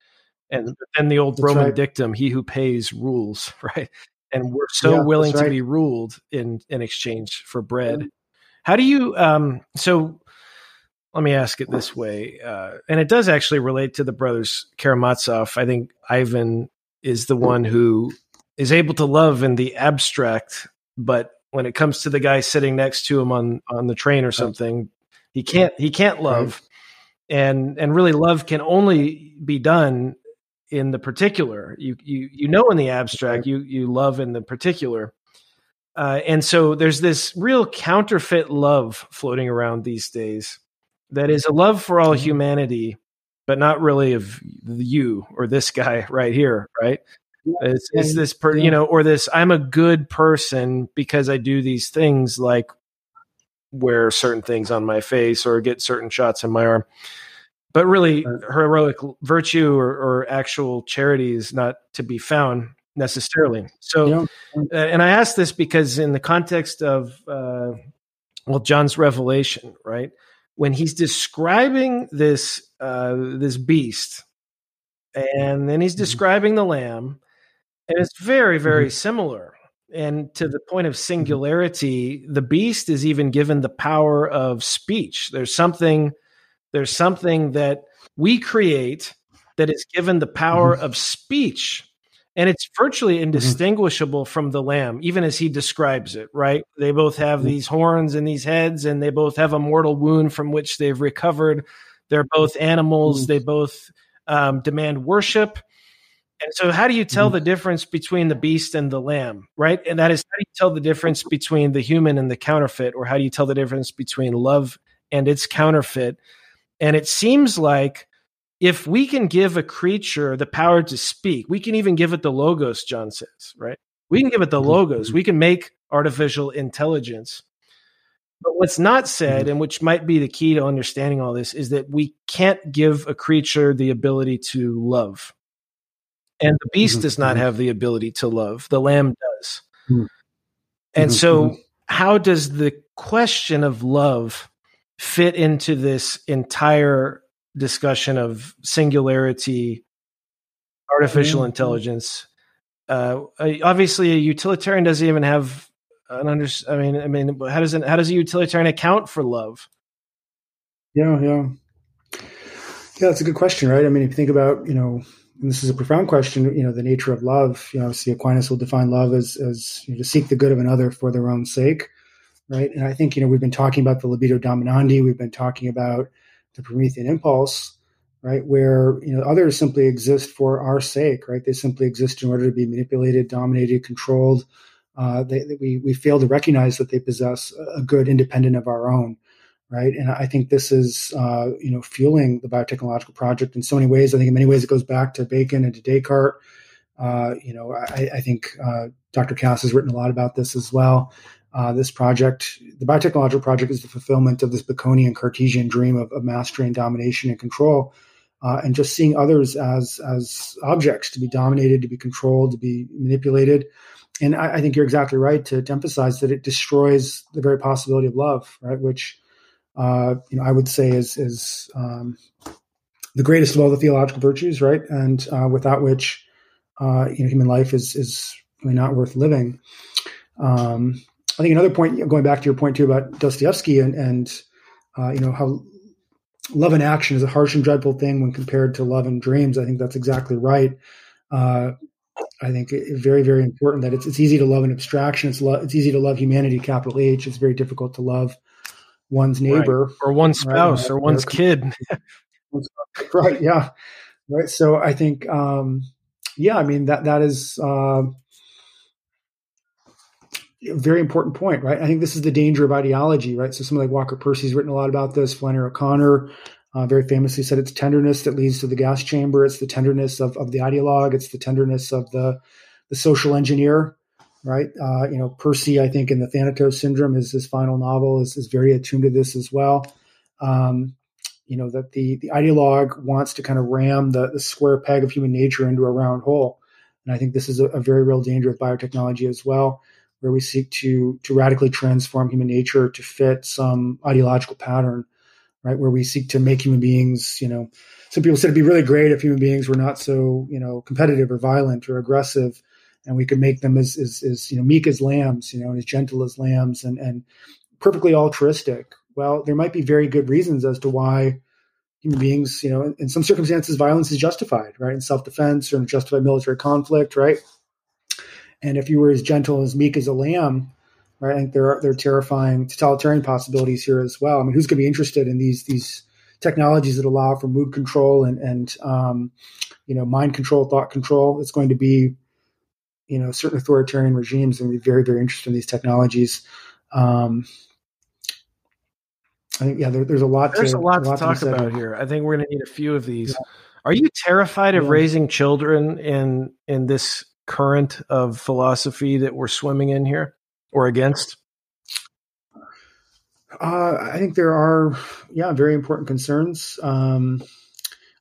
Speaker 1: And then the old that's Roman right. dictum, he who pays rules, right? And we're so yeah, willing right. to be ruled in in exchange for bread. Yeah. How do you um so let me ask it this way, uh, and it does actually relate to the brothers Karamazov. I think Ivan is the one who is able to love in the abstract, but when it comes to the guy sitting next to him on on the train or something, he can't he can't love. And and really love can only be done in the particular. You you you know in the abstract, you you love in the particular. Uh, and so there's this real counterfeit love floating around these days that is a love for all mm-hmm. humanity but not really of you or this guy right here, right? It's, it's this per, you know, or this I'm a good person because I do these things like wear certain things on my face or get certain shots in my arm. But really, heroic virtue or, or actual charity is not to be found necessarily. So, yeah. uh, and I ask this because in the context of, uh, well, John's revelation, right? When he's describing this uh, this beast, and then he's mm-hmm. describing the lamb, and it's very very mm-hmm. similar. And to the point of singularity, the beast is even given the power of speech. There's something, there's something that we create that is given the power mm-hmm. of speech. And it's virtually mm-hmm. indistinguishable mm-hmm. from the lamb, even as he describes it, right? They both have mm-hmm. these horns and these heads, and they both have a mortal wound from which they've recovered. They're both animals. Mm-hmm. They both um, demand worship and so, how do you tell mm-hmm. the difference between the beast and the lamb, right? And that is, how do you tell the difference between the human and the counterfeit, or how do you tell the difference between love and its counterfeit? And it seems like if we can give a creature the power to speak, we can even give it the logos, John says, right? We can give it the mm-hmm. logos. We can make artificial intelligence. But what's not said, mm-hmm. and which might be the key to understanding all this, is that we can't give a creature the ability to love and the beast mm-hmm. does not mm-hmm. have the ability to love the lamb does mm-hmm. and mm-hmm. so mm-hmm. how does the question of love fit into this entire discussion of singularity artificial mm-hmm. intelligence uh, obviously a utilitarian doesn't even have an under i mean i mean how does it how does a utilitarian account for love
Speaker 2: yeah yeah yeah that's a good question right i mean if you think about you know and this is a profound question, you know, the nature of love. You know, see, Aquinas will define love as, as you know, to seek the good of another for their own sake, right? And I think, you know, we've been talking about the libido dominandi, we've been talking about the Promethean impulse, right? Where, you know, others simply exist for our sake, right? They simply exist in order to be manipulated, dominated, controlled. Uh, they, we, we fail to recognize that they possess a good independent of our own right? And I think this is, uh, you know, fueling the biotechnological project in so many ways. I think in many ways it goes back to Bacon and to Descartes. Uh, you know, I, I think uh, Dr. Kass has written a lot about this as well. Uh, this project, the biotechnological project, is the fulfillment of this Baconian Cartesian dream of, of mastery and domination and control, uh, and just seeing others as as objects to be dominated, to be controlled, to be manipulated. And I, I think you're exactly right to, to emphasize that it destroys the very possibility of love, right? Which uh, you know, I would say is is um, the greatest of all the theological virtues, right? And uh, without which, uh, you know, human life is is really not worth living. Um, I think another point, going back to your point too about Dostoevsky and and uh, you know how love and action is a harsh and dreadful thing when compared to love and dreams. I think that's exactly right. Uh, I think it's very, very important that it's, it's easy to love an abstraction. It's, lo- it's easy to love humanity, capital H. It's very difficult to love one's neighbor
Speaker 1: right. or one spouse right? or one's kid.
Speaker 2: right. Yeah. Right. So I think, um, yeah, I mean, that, that is, uh, very important point, right? I think this is the danger of ideology, right? So someone like Walker Percy's written a lot about this. Flannery O'Connor uh, very famously said it's tenderness that leads to the gas chamber. It's the tenderness of, of the ideologue. It's the tenderness of the, the social engineer, right? Uh, you know, Percy, I think, in the Thanatos Syndrome, is his final novel, is, is very attuned to this as well. Um, you know, that the the ideologue wants to kind of ram the, the square peg of human nature into a round hole. And I think this is a, a very real danger of biotechnology as well, where we seek to to radically transform human nature to fit some ideological pattern, right? Where we seek to make human beings, you know, some people said it'd be really great if human beings were not so, you know, competitive or violent or aggressive and we could make them as, as, as you know meek as lambs, you know, and as gentle as lambs, and and perfectly altruistic. Well, there might be very good reasons as to why human beings, you know, in, in some circumstances, violence is justified, right, in self defense or in justified military conflict, right. And if you were as gentle as meek as a lamb, right, I think there are there are terrifying totalitarian possibilities here as well. I mean, who's going to be interested in these these technologies that allow for mood control and and um, you know mind control, thought control? It's going to be you know certain authoritarian regimes and be very very interested in these technologies. Um, I think yeah, there, there's a lot.
Speaker 1: There's
Speaker 2: to,
Speaker 1: a lot, a lot to talk to about here. I think we're going to need a few of these. Yeah. Are you terrified of yeah. raising children in in this current of philosophy that we're swimming in here, or against?
Speaker 2: Uh, I think there are, yeah, very important concerns. Um,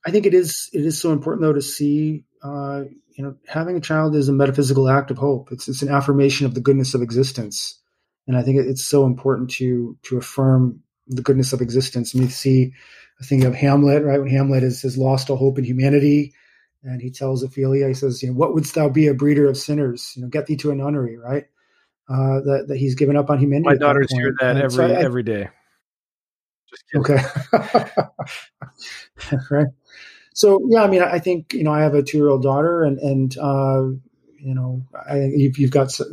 Speaker 2: I think it is it is so important though to see uh, you know, having a child is a metaphysical act of hope. It's it's an affirmation of the goodness of existence, and I think it's so important to to affirm the goodness of existence. And we see a thing of Hamlet, right? When Hamlet has, has lost all hope in humanity, and he tells Ophelia, he says, you know, what wouldst thou be a breeder of sinners? You know, get thee to a nunnery, right? uh, that that he's given up on humanity.
Speaker 1: My daughters that hear that and every so I, every day.
Speaker 2: Okay. right. So yeah, I mean, I think you know I have a two year old daughter, and and uh, you know, I you've, you've got uh,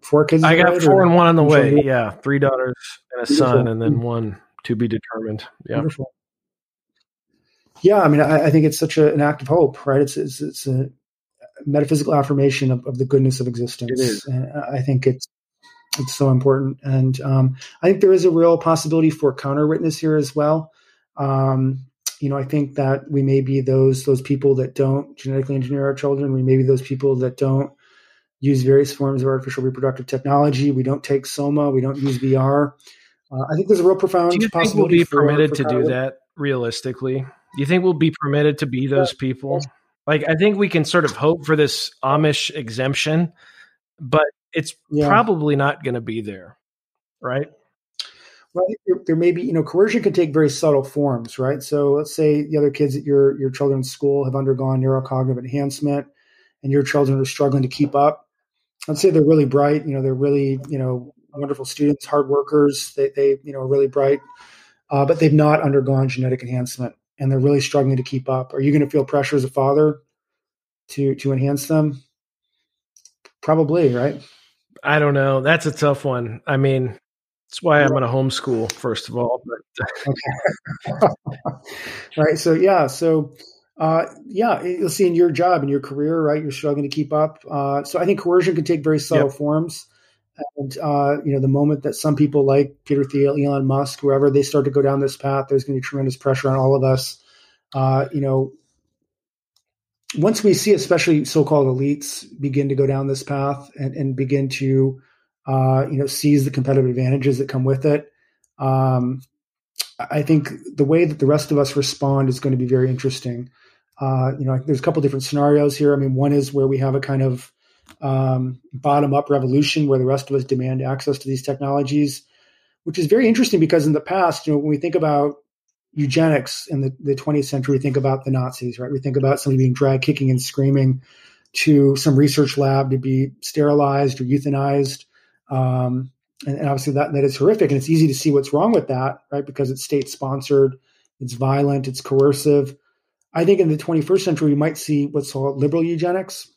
Speaker 2: four kids.
Speaker 1: I got four and one on the way. Yeah, three daughters and a Beautiful. son, and then one to be determined. Yeah. Wonderful.
Speaker 2: Yeah, I mean, I, I think it's such a, an act of hope, right? It's it's, it's a metaphysical affirmation of, of the goodness of existence. It is. And I think it's it's so important, and um, I think there is a real possibility for counter witness here as well. Um, you know, I think that we may be those those people that don't genetically engineer our children. We may be those people that don't use various forms of artificial reproductive technology. We don't take soma. We don't use VR. Uh, I think there's a real profound.
Speaker 1: Do you think we'll be permitted for, for to do that realistically? Do you think we'll be permitted to be those people? Like, I think we can sort of hope for this Amish exemption, but it's yeah. probably not going to be there, right?
Speaker 2: Well, There, there, may be, you know, coercion can take very subtle forms, right? So let's say the other kids at your your children's school have undergone neurocognitive enhancement, and your children are struggling to keep up. Let's say they're really bright, you know, they're really, you know, wonderful students, hard workers. They, they you know, are really bright, uh, but they've not undergone genetic enhancement, and they're really struggling to keep up. Are you going to feel pressure as a father to to enhance them? Probably, right?
Speaker 1: I don't know. That's a tough one. I mean, that's why I'm going to homeschool first of all.
Speaker 2: Okay. right. So yeah. So uh, yeah, you'll see in your job in your career, right? You're struggling to keep up. Uh, so I think coercion can take very subtle yep. forms. And uh, you know, the moment that some people like Peter Thiel, Elon Musk, whoever, they start to go down this path, there's going to be tremendous pressure on all of us. Uh, you know, once we see, especially so-called elites, begin to go down this path and, and begin to uh, you know, seize the competitive advantages that come with it. Um, I think the way that the rest of us respond is going to be very interesting. Uh, you know, there's a couple different scenarios here. I mean, one is where we have a kind of um, bottom-up revolution where the rest of us demand access to these technologies, which is very interesting because in the past, you know, when we think about eugenics in the, the 20th century, we think about the Nazis, right? We think about somebody being dragged kicking and screaming to some research lab to be sterilized or euthanized. Um, and, and, obviously that, that is horrific. And it's easy to see what's wrong with that, right? Because it's state sponsored, it's violent, it's coercive. I think in the 21st century, we might see what's called liberal eugenics,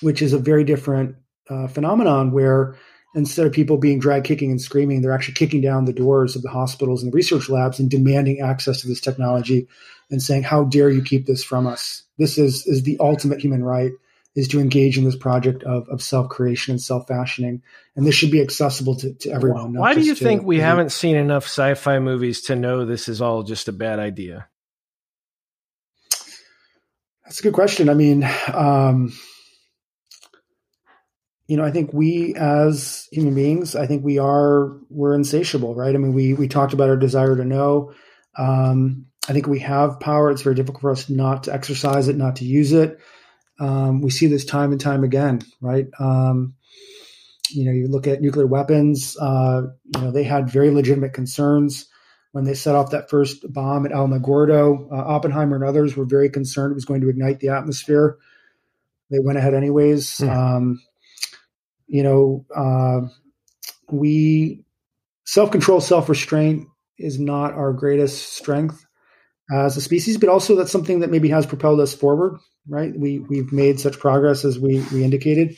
Speaker 2: which is a very different uh, phenomenon where instead of people being dragged kicking and screaming, they're actually kicking down the doors of the hospitals and the research labs and demanding access to this technology and saying, how dare you keep this from us? This is, is the ultimate human right is to engage in this project of, of self creation and self fashioning. And this should be accessible to, to everyone.
Speaker 1: Why do you think we haven't seen enough sci fi movies to know this is all just a bad idea?
Speaker 2: That's a good question. I mean, um, you know, I think we as human beings, I think we are we're insatiable, right? I mean, we we talked about our desire to know. Um, I think we have power. It's very difficult for us not to exercise it, not to use it. Um, we see this time and time again, right? Um, you know, you look at nuclear weapons. Uh, you know, they had very legitimate concerns when they set off that first bomb at Alamogordo. Uh, Oppenheimer and others were very concerned it was going to ignite the atmosphere. They went ahead anyways. Mm. Um, you know, uh, we self control, self restraint is not our greatest strength as a species, but also that's something that maybe has propelled us forward right? We we've made such progress as we we indicated,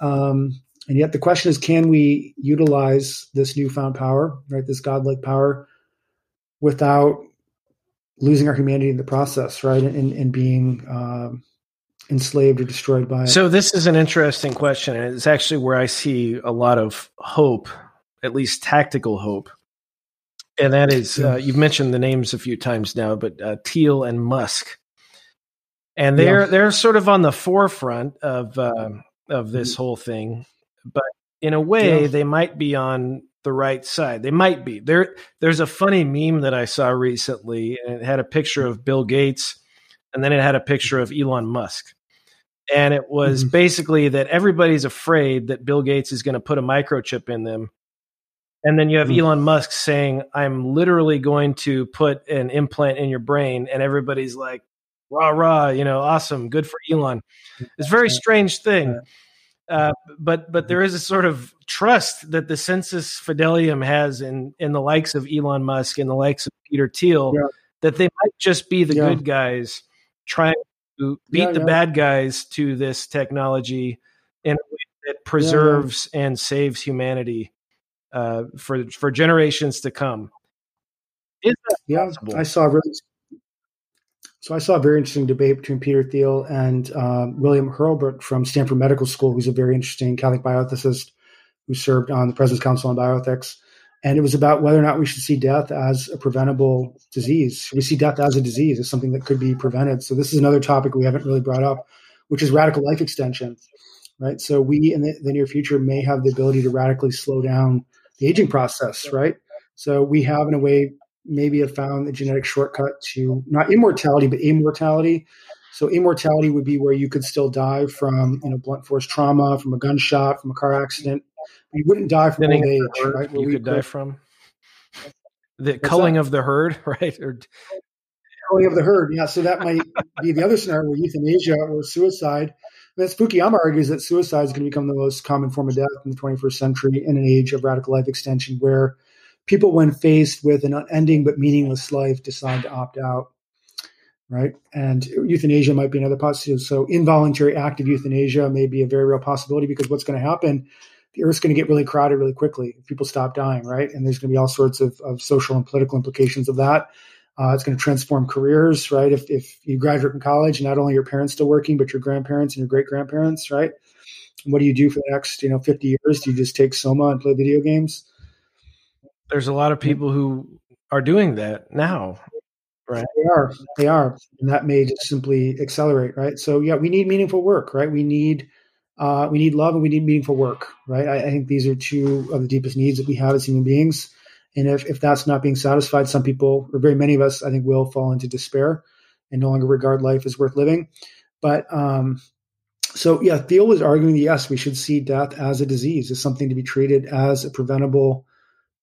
Speaker 2: um, and yet the question is, can we utilize this newfound power, right? This godlike power, without losing our humanity in the process, right? And, and being um, enslaved or destroyed by it.
Speaker 1: So this is an interesting question, and it's actually where I see a lot of hope, at least tactical hope. And that is, uh, you've mentioned the names a few times now, but uh, Thiel and Musk and they're yeah. they're sort of on the forefront of uh, of this mm-hmm. whole thing, but in a way, yeah. they might be on the right side. They might be. There there's a funny meme that I saw recently, and it had a picture of Bill Gates, and then it had a picture of Elon Musk. And it was mm-hmm. basically that everybody's afraid that Bill Gates is going to put a microchip in them. And then you have mm-hmm. Elon Musk saying, I'm literally going to put an implant in your brain. And everybody's like, rah rah, you know, awesome, good for Elon. It's a very strange thing. Uh, but but there is a sort of trust that the sensus fidelium has in in the likes of Elon Musk and the likes of Peter Thiel
Speaker 2: Yeah.
Speaker 1: that they might just be the
Speaker 2: Yeah.
Speaker 1: good guys trying to beat
Speaker 2: Yeah,
Speaker 1: the
Speaker 2: yeah.
Speaker 1: bad guys to this technology in a way that preserves and saves humanity uh, for for generations to come. Is that
Speaker 2: Yeah,
Speaker 1: possible?
Speaker 2: I saw really. So I saw a very interesting debate between Peter Thiel and um, William Hurlbut from Stanford Medical School, who's a very interesting Catholic bioethicist who served on the President's Council on Bioethics. And it was about whether or not we should see death as a preventable disease. Should we see death as a disease, as something that could be prevented? So this is another topic we haven't really brought up, which is radical life extension, right? So we in the, the near future may have the ability to radically slow down the aging process, right? So we have, in a way, maybe have found the genetic shortcut to not immortality but amortality. So amortality would be where you could still die from you know blunt force trauma, from a gunshot, from a car accident. You wouldn't die from old age, right?
Speaker 1: You
Speaker 2: we
Speaker 1: could die from the
Speaker 2: What's
Speaker 1: culling
Speaker 2: that?
Speaker 1: of the herd, right? Or
Speaker 2: Culling of the herd. Yeah, so that might be the other scenario where euthanasia or suicide. But Fukuyama argues that suicide is going to become the most common form of death in the 21st century in an age of radical life extension where people, when faced with an unending but meaningless life, decide to opt out. Right. And euthanasia might be another possibility. So, involuntary active euthanasia may be a very real possibility because what's going to happen? The earth's going to get really crowded really quickly if people stop dying. Right. And there's going to be all sorts of, of social and political implications of that. Uh, it's going to transform careers, right? If, if you graduate from college, not only your parents still working, but your grandparents and your great grandparents, right? What do you do for the next, you know, 50 years? Do you just take Soma and play video games?
Speaker 1: there's a lot of people who are doing that now, right?
Speaker 2: They are, they are, and that may just simply accelerate, right? So yeah, we need meaningful work, right? We need, uh, we need love and we need meaningful work, right? I, I think these are two of the deepest needs that we have as human beings. And if, if that's not being satisfied, some people, or very many of us, I think will fall into despair and no longer regard life as worth living. But um, so, yeah, Thiel was arguing, yes, we should see death as a disease, as something to be treated as a preventable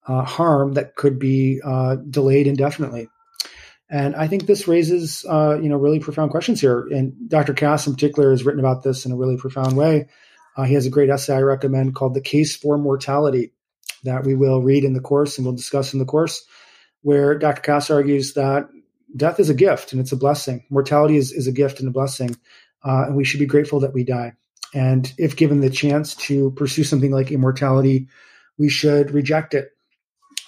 Speaker 2: uh, harm that could be uh, delayed indefinitely. And I think this raises, uh, you know, really profound questions here. And Dr. Kass, in particular, has written about this in a really profound way. Uh, he has a great essay I recommend called "The Case for Mortality" that we will read in the course and we'll discuss in the course, where Dr. Kass argues that death is a gift and it's a blessing. Mortality is, is a gift and a blessing, uh, and we should be grateful that we die. And if given the chance to pursue something like immortality, we should reject it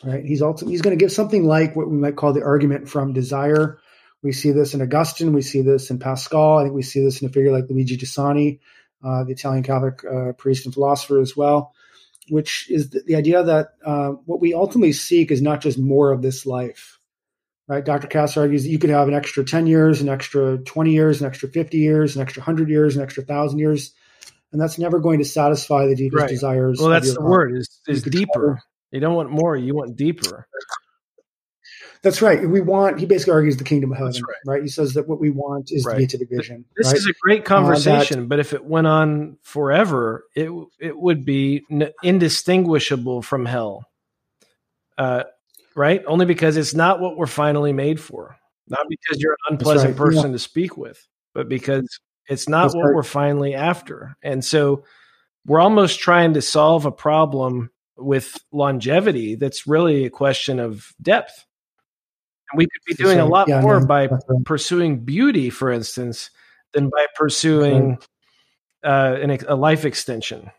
Speaker 2: right? He's also he's going to give something like what we might call the argument from desire. We see this in Augustine. We see this in Pascal. I think we see this in a figure like Luigi Giussani, uh, the Italian Catholic uh, priest and philosopher as well, which is the, the idea that uh, what we ultimately seek is not just more of this life, right? Dr. Kass argues that you could have an extra 10 years, an extra 20 years, an extra 50 years, an extra 100 years, an extra 1,000 years. And that's never going to satisfy the deepest
Speaker 1: Right.
Speaker 2: desires.
Speaker 1: Well, that's the
Speaker 2: heart.
Speaker 1: word is is deeper. You don't want more, you want deeper.
Speaker 2: That's right. We want. He basically argues the kingdom of heaven,
Speaker 1: That's
Speaker 2: right. He says that what we want is
Speaker 1: Right.
Speaker 2: the beatific vision.
Speaker 1: This
Speaker 2: right?
Speaker 1: is a great conversation, but if it went on forever, it it would be n- indistinguishable from hell. Uh, right? Only because it's not what we're finally made for. Not because you're an unpleasant
Speaker 2: right.
Speaker 1: person to speak with, but because it's not
Speaker 2: That's
Speaker 1: what
Speaker 2: right.
Speaker 1: we're finally after. And so we're almost trying to solve a problem with longevity that's really a question of depth. And we could be doing a lot
Speaker 2: Yeah,
Speaker 1: more
Speaker 2: no,
Speaker 1: by
Speaker 2: right.
Speaker 1: pursuing beauty, for instance, than by pursuing uh, an, a life extension.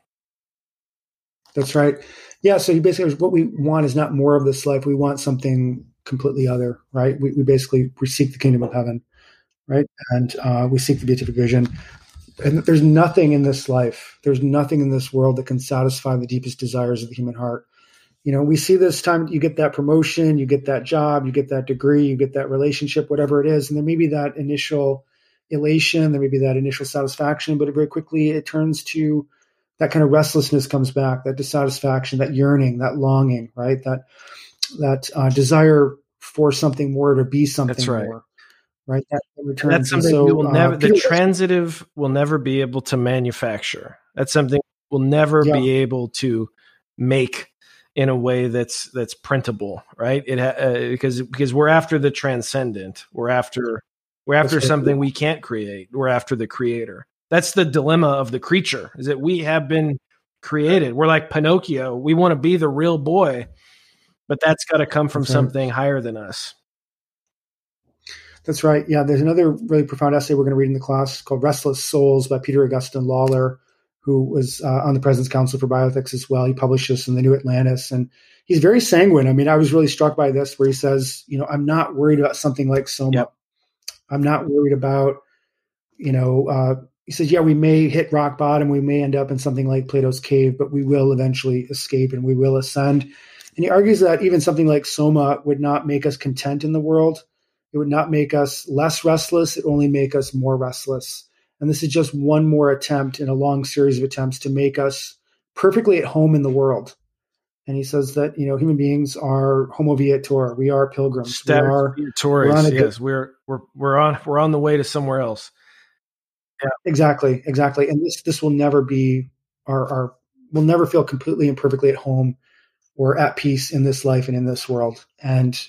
Speaker 2: That's right. Yeah. So he basically, what we want is not more of this life. We want something completely other, right? We, we basically we seek the kingdom of heaven, right? And uh, we seek the beatific vision. And there's nothing in this life. There's nothing in this world that can satisfy the deepest desires of the human heart. You know, we see this time you get that promotion, you get that job, you get that degree, you get that relationship, whatever it is, and there may be that initial elation, there may be that initial satisfaction, but very quickly it turns to that kind of restlessness comes back, that dissatisfaction, that yearning, that longing, right? That that uh, desire for something more to be something
Speaker 1: That's right.
Speaker 2: more, right? That returns.
Speaker 1: that's something
Speaker 2: so,
Speaker 1: we will
Speaker 2: uh,
Speaker 1: never, the transitive will never be able to manufacture. That's something we'll never
Speaker 2: Yeah.
Speaker 1: be able to make in a way that's that's printable, right? It uh, because because we're after the transcendent. We're after we're after
Speaker 2: That's right.
Speaker 1: something we can't create. We're after the creator. that's the dilemma of the creature is that we have been created. We're like Pinocchio. We want to be the real boy, but that's got to come from
Speaker 2: That's right.
Speaker 1: something higher than us.
Speaker 2: That's right. Yeah, there's another really profound essay we're going to read in the class called Restless Souls by Peter Augustine Lawler, who was uh, on the President's Council for Bioethics as well. He published this in the New Atlantis. And he's very sanguine. I mean, I was really struck by this where he says, you know, I'm not worried about something like Soma.
Speaker 1: Yep.
Speaker 2: I'm not worried about, you know, uh, he says, yeah, we may hit rock bottom. We may end up in something like Plato's cave, but we will eventually escape and we will ascend. And he argues that even something like Soma would not make us content in the world. It would not make us less restless. It only make us more restless. And this is just one more attempt in a long series of attempts to make us perfectly at home in the world. And he says that you know human beings are homo viator. We are pilgrims. We are
Speaker 1: Tories,
Speaker 2: we're
Speaker 1: yes, we're we're we're on we're on the way to somewhere else. Yeah.
Speaker 2: exactly exactly. And this this will never be our our we'll never feel completely and perfectly at home or at peace in this life and in this world. And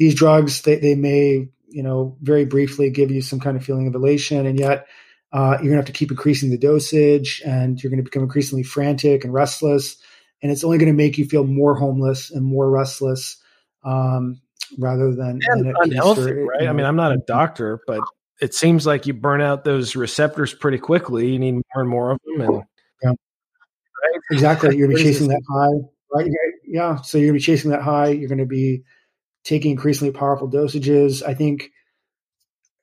Speaker 2: these drugs they they may you know very briefly give you some kind of feeling of elation, and yet uh, you're gonna have to keep increasing the dosage, and you're gonna become increasingly frantic and restless, and it's only gonna make you feel more homeless and more restless. Um, rather than, than
Speaker 1: unhealthy,
Speaker 2: or,
Speaker 1: right?
Speaker 2: you
Speaker 1: I mean, I'm not a doctor, but it seems like you burn out those receptors pretty quickly. You need more and more of them, and right,
Speaker 2: Exactly. You're going to be chasing that high, right? Yeah. So you're going to be chasing that high. You're going to be taking increasingly powerful dosages. I think,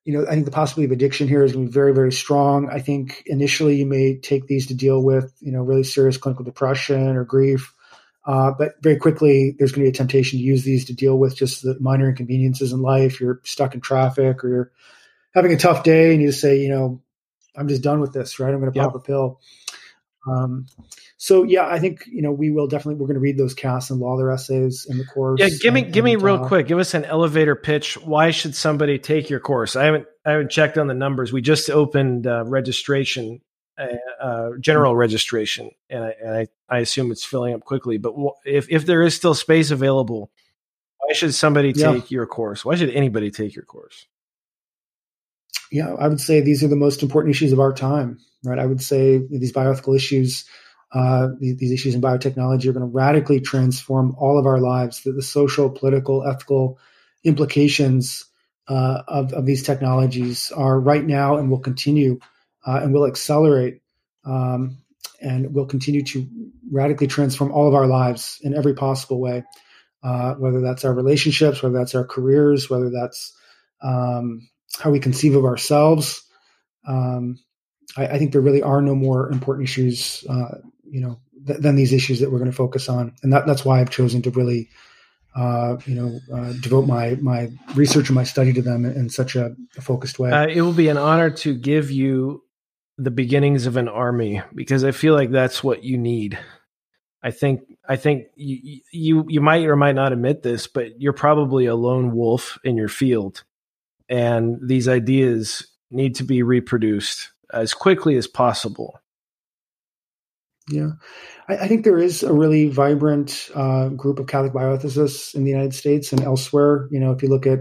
Speaker 2: you know, I think the possibility of addiction here is going to be very, very strong. I think initially you may take these to deal with, you know, really serious clinical depression or grief. Uh, but very quickly, there's going to be a temptation to use these to deal with just the minor inconveniences in life. You're stuck in traffic or you're having a tough day and you just say, you know, I'm just done with this, right? I'm going to
Speaker 1: Yep.
Speaker 2: pop a pill. Um, so yeah, I think you know we will definitely we're going to read those casts and Lawler essays in the course.
Speaker 1: yeah, give me
Speaker 2: and-
Speaker 1: give me
Speaker 2: and,
Speaker 1: real
Speaker 2: uh,
Speaker 1: quick. Give us an elevator pitch. Why should somebody take your course? I haven't I haven't checked on the numbers. We just opened uh, registration, uh, uh, general registration, and I, and I I assume it's filling up quickly. But wh- if if there is still space available, why should somebody
Speaker 2: Yeah.
Speaker 1: take your course? Why should anybody take your course?
Speaker 2: Yeah, I would say these are the most important issues of our time, right? I would say these bioethical issues, uh, these, issues in biotechnology are going to radically transform all of our lives. The, the social, political, ethical implications uh, of, of these technologies are right now and will continue uh, and will accelerate um, and will continue to radically transform all of our lives in every possible way, uh, whether that's our relationships, whether that's our careers, whether that's um, how we conceive of ourselves. Um, I, I think there really are no more important issues, uh, you know, th- than these issues that we're going to focus on, and that, that's why I've chosen to really, uh, you know, uh, devote my my research and my study to them in, in such a, a focused way.
Speaker 1: Uh, it will be an honor to give you the beginnings of an army because I feel like that's what you need. I think I think you you you might or might not admit this, but you're probably a lone wolf in your field, and these ideas need to be reproduced as quickly as possible.
Speaker 2: Yeah, I, I think there is a really vibrant uh, group of Catholic bioethicists in the United States and elsewhere. You know, if you look at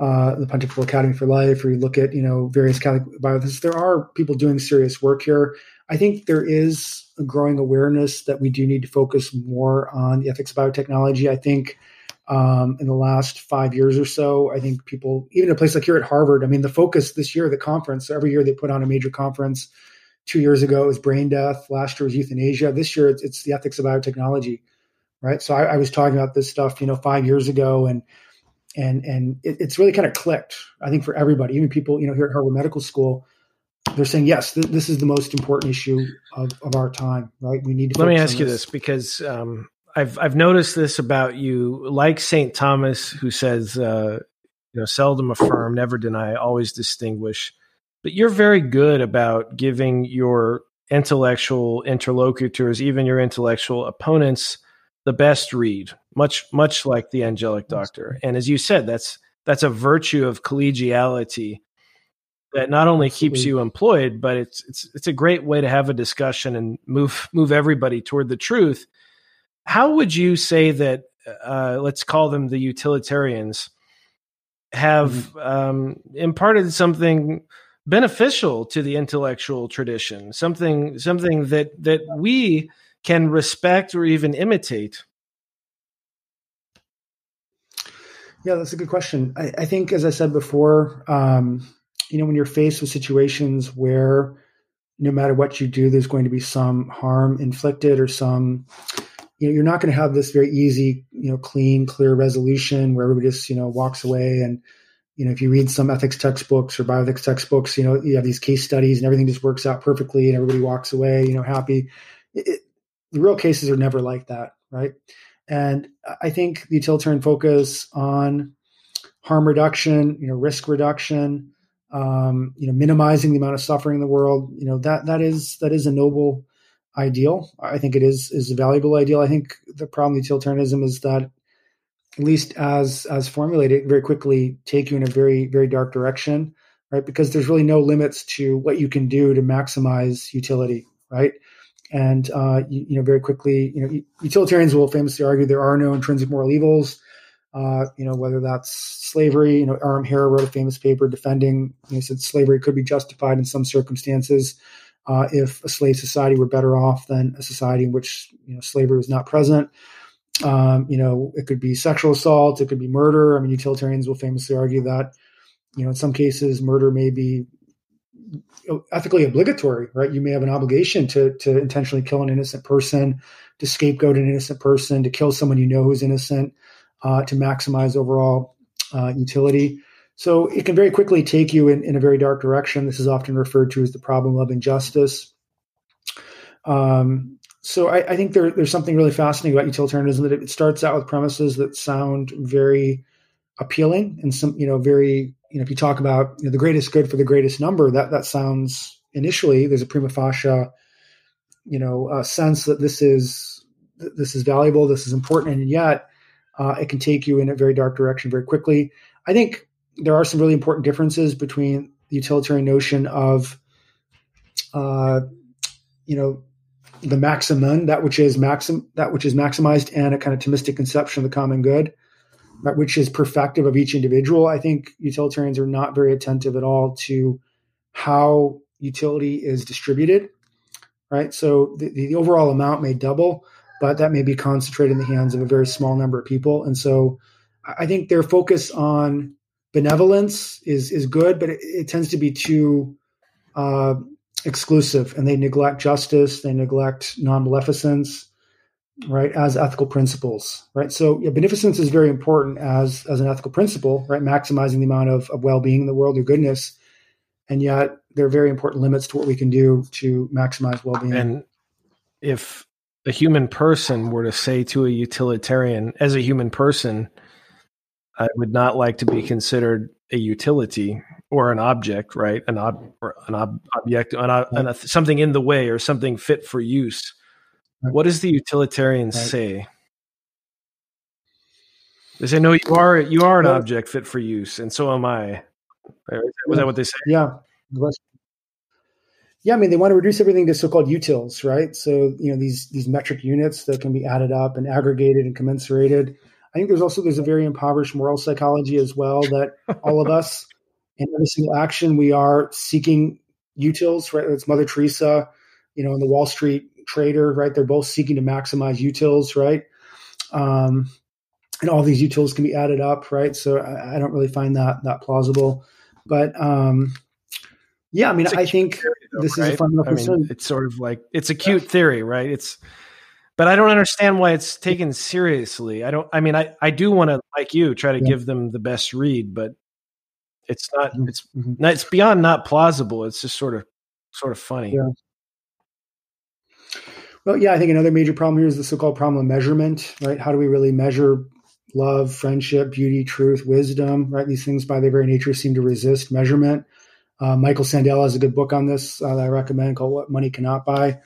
Speaker 2: uh, the Pontifical Academy for Life, or you look at you know various Catholic bioethicists, there are people doing serious work here. I think there is a growing awareness that we do need to focus more on the ethics of biotechnology. I think um, in the last five years or so, I think people, even a place like here at Harvard, I mean, the focus this year, the conference, every year they put on a major conference. Two years ago it was brain death. Last year was euthanasia. This year it's, it's the ethics of biotechnology, right? So I, I was talking about this stuff, you know, five years ago, and and and it, it's really kind of clicked. I think for everybody, even people, you know, here at Harvard Medical School, they're saying yes, th- this is the most important issue of, of our time, right? We need to.
Speaker 1: Let me ask you this because um, I've I've noticed this about you, like Saint Thomas, who says, uh, you know, seldom affirm, never deny, always distinguish. But you're very good about giving your intellectual interlocutors, even your intellectual opponents, the best read, much much like the angelic doctor. And as you said, that's that's a virtue of collegiality that not only keeps you employed, but it's it's it's a great way to have a discussion and move move everybody toward the truth. How would you say that? Uh, let's call them the utilitarians have um, imparted something beneficial to the intellectual tradition, something something that that we can respect or even imitate?
Speaker 2: Yeah, that's a good question. I, I think, as I said before, um, you know, when you're faced with situations where no matter what you do, there's going to be some harm inflicted or some, you know, you're not going to have this very easy, you know, clean, clear resolution where everybody just, you know, walks away. And, you know, if you read some ethics textbooks or bioethics textbooks, you know, you have these case studies and everything just works out perfectly and everybody walks away, you know, happy. It, it, the real cases are never like that, right? And I think the utilitarian focus on harm reduction, you know, risk reduction, um, you know, minimizing the amount of suffering in the world, you know, that that is that is a noble ideal. I think it is is a valuable ideal. I think the problem with utilitarianism is that at least as as formulated, very quickly take you in a very very dark direction, right? Because there's really no limits to what you can do to maximize utility, right? And uh, you, you, know, very quickly, you know, utilitarians will famously argue there are no intrinsic moral evils. Uh, you know, whether that's slavery. You know, R.M. Hare wrote a famous paper defending. You know, said slavery could be justified in some circumstances uh, if a slave society were better off than a society in which you know slavery was not present. Um, you know, it could be sexual assault, it could be murder. I mean, utilitarians will famously argue that you know in some cases murder may be ethically obligatory, right? You may have an obligation to to intentionally kill an innocent person, to scapegoat an innocent person, to kill someone you know who's innocent, uh, to maximize overall uh, utility. So it can very quickly take you in, in a very dark direction. This is often referred to as the problem of injustice. Um, so I, I think there, there's something really fascinating about utilitarianism that it starts out with premises that sound very appealing and some, you know, very you know, if you talk about you know, the greatest good for the greatest number, that that sounds initially there's a prima facie, you know, uh, sense that this is this is valuable, this is important, and yet uh, it can take you in a very dark direction very quickly. I think there are some really important differences between the utilitarian notion of, uh, you know, the maximum, that which is maxim, that which is maximized, and a kind of Thomistic conception of the common good that which is perfective of each individual. I think utilitarians are not very attentive at all to how utility is distributed, right? So the, the overall amount may double, but that may be concentrated in the hands of a very small number of people. And so I think their focus on benevolence is is good, but it, it tends to be too uh, exclusive, and they neglect justice, they neglect non maleficence, right, as ethical principles, right? So yeah, beneficence is very important as as an ethical principle, right? Maximizing the amount of, of well-being in the world or goodness. And yet there are very important limits to what we can do to maximize well-being.
Speaker 1: And if a human person were to say to a utilitarian, as a human person, I would not like to be considered a utility or an object, right? An ob, an ob, object, an, an, something in the way or something fit for use what does the utilitarian right. say? They say, "No, you are you are an object fit for use, and so am I." Was that what they say?
Speaker 2: Yeah. Yeah, I mean they want to reduce everything to so-called utils, right? So you know these these metric units that can be added up and aggregated and commensurated. I think there's also there's a very impoverished moral psychology as well that all of us in every single action we are seeking utils, right? It's Mother Teresa, you know, and the Wall Street trader, right? They're both seeking to maximize utils, right? Um, and all these utils can be added up, right? So I, I don't really find that that plausible. But um, yeah, I mean, I think theory, though, this right? is a fundamental I concern.
Speaker 1: It's sort of like it's a cute theory, right? It's but I don't understand why it's taken seriously. I don't. I mean, I I do want to like you try to yeah. give them the best read, but it's not. Mm-hmm. It's mm-hmm. it's beyond not plausible. It's just sort of sort of funny.
Speaker 2: Yeah. Well, yeah, I think another major problem here is the so-called problem of measurement, right? How do we really measure love, friendship, beauty, truth, wisdom, right? These things by their very nature seem to resist measurement. Uh, Michael Sandel has a good book on this uh, that I recommend called What Money Cannot Buy,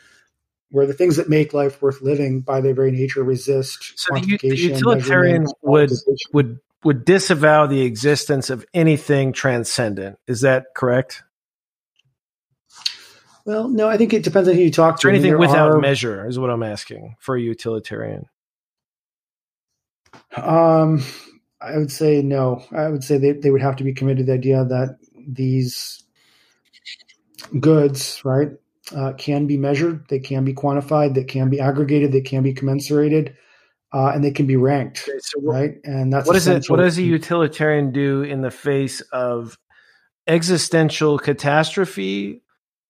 Speaker 2: where the things that make life worth living by their very nature resist
Speaker 1: so the, the utilitarian would would would disavow the existence of anything transcendent. Is that correct?
Speaker 2: Well, no, I think it depends on who you talk to.
Speaker 1: Or anything without are, measure is what I'm asking for a utilitarian.
Speaker 2: Um, I would say no. I would say they, they would have to be committed to the idea that these goods, right, uh, can be measured, they can be quantified, they can be aggregated, they can be commensurated, uh, and they can be ranked, okay, so right? And that's
Speaker 1: what is it? What does a utilitarian do in the face of existential catastrophe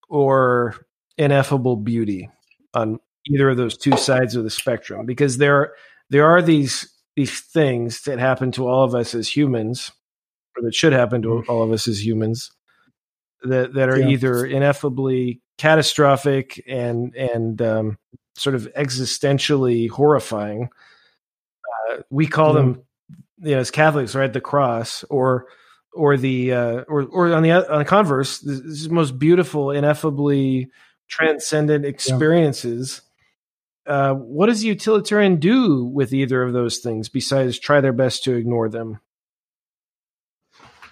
Speaker 1: or ineffable beauty on either of those two sides of the spectrum? Because there there are these these things that happen to all of us as humans, or that should happen to all of us as humans, that that are yeah. either ineffably catastrophic and and um, sort of existentially horrifying. Uh, we call yeah. them, you know, as Catholics, right, the cross, or or the uh, or or on the on the converse, the most beautiful, ineffably transcendent experiences. Yeah. Uh, what does the utilitarian do with either of those things besides try their best to ignore them?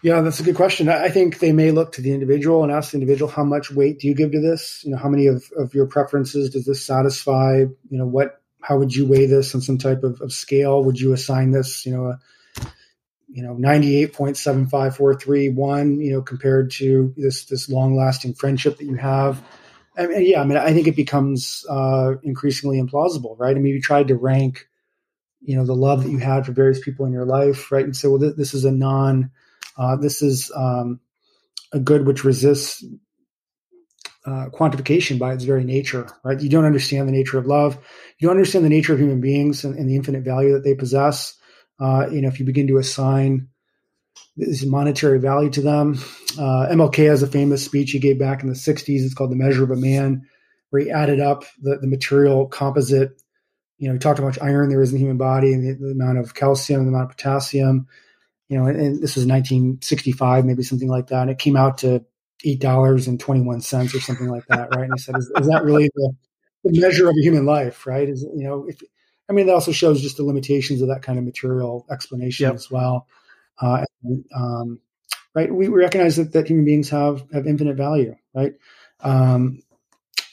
Speaker 2: Yeah, that's a good question. I think they may look to the individual and ask the individual, how much weight do you give to this? You know, how many of, of your preferences does this satisfy? You know, what, how would you weigh this on some type of, of scale? Would you assign this, you know, a, you know, 98.75431, you know, compared to this, this long lasting friendship that you have? I mean, yeah, I mean, I think it becomes uh, increasingly implausible, right? I mean, you tried to rank, you know, the love that you had for various people in your life, right? And so well, this, this is a non, uh, this is um, a good which resists uh, quantification by its very nature, right? You don't understand the nature of love. You don't understand the nature of human beings and, and the infinite value that they possess. Uh, you know, if you begin to assign this monetary value to them, uh, MLK has a famous speech he gave back in the '60s. It's called "The Measure of a Man," where he added up the, the material composite. You know, he talked about how much iron there is in the human body and the, the amount of calcium, the amount of potassium, you know, and, this was 1965, maybe something like that. And it came out to eight dollars and 21 cents or something like that, right? And he said, is, is that really the, the, measure of a human life, right? Is you know, if I mean, that also shows just the limitations of that kind of material explanation yep. as well. Uh, and, um, right? We, we recognize that, that human beings have have infinite value, right? Um,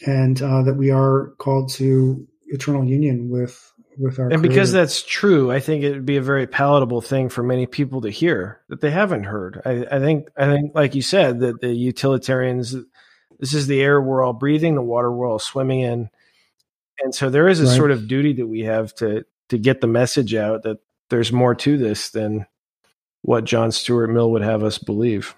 Speaker 2: and uh, that we are called to eternal union with with our
Speaker 1: and because that's true i think it would be a very palatable thing for many people to hear that they haven't heard. I, I, think i think like you said that the utilitarians this is the air we're all breathing the water we're all swimming in. And so there is a right. sort of duty that we have to to get the message out that there's more to this than what john stuart mill would have us believe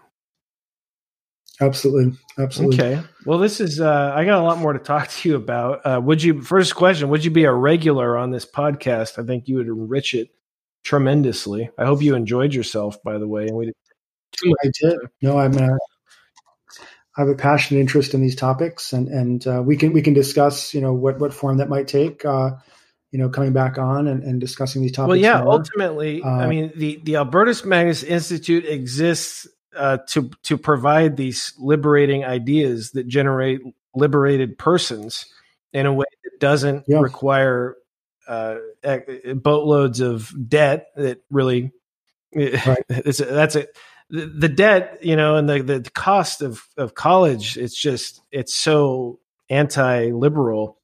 Speaker 2: Absolutely. Absolutely.
Speaker 1: Okay. Well, this is, uh, I got a lot more to talk to you about. Uh, would you, first question, would you be a regular on this podcast? I think you would enrich it tremendously. I hope you enjoyed yourself, by the way. And we
Speaker 2: did. I did. No, I'm, uh, I have a passionate interest in these topics and, and, uh, we can, we can discuss, you know, what, what form that might take, uh, you know, coming back on and, and discussing these topics.
Speaker 1: Well, yeah, more. ultimately, I uh, mean, the, the Albertus Magnus Institute exists uh, to to provide these liberating ideas that generate liberated persons in a way that doesn't require uh, boatloads of debt that really right. it's that's it the, the debt you know and the, the cost of of college it's just it's so anti-liberal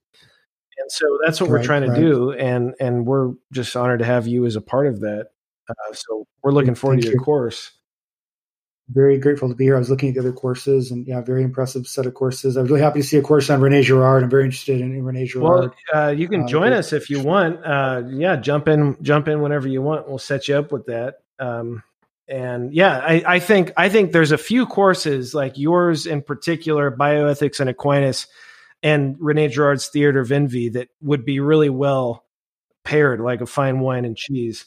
Speaker 1: and so that's what right, we're trying to right. do and and we're just honored to have you as a part of that uh, so we're looking forward Thank to your you. course
Speaker 2: very grateful to be here. I was looking at the other courses and yeah, very impressive set of courses. I was really happy to see a course on Rene Girard. I'm very interested in, in Rene Girard.
Speaker 1: Well, uh, you can uh, join uh, us if you want. Uh, yeah, jump in, jump in whenever you want. We'll set you up with that. Um, and yeah, I, I, think I think there's a few courses like yours in particular, bioethics and Aquinas, and Rene Girard's Theater of Envy that would be really well paired, like a fine wine and cheese.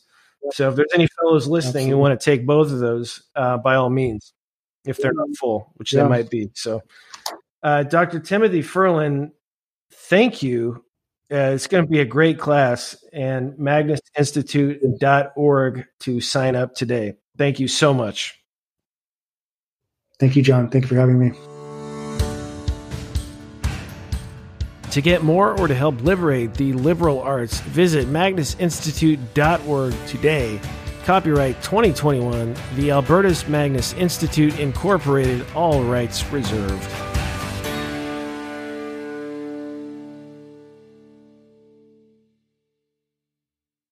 Speaker 1: So if there's any fellows listening Absolutely. who want to take both of those, uh, by all means, if they're not full, which yeah. they might be. So, uh, Dr. Timothy Furlan, thank you. Uh, it's going to be a great class, and magnusinstitute.org to sign up today. Thank you so much.
Speaker 2: Thank you, John. Thank you for having me.
Speaker 1: To get more or to help liberate the liberal arts, visit magnusinstitute.org today. Copyright 2021, the Albertus Magnus Institute Incorporated, all rights reserved.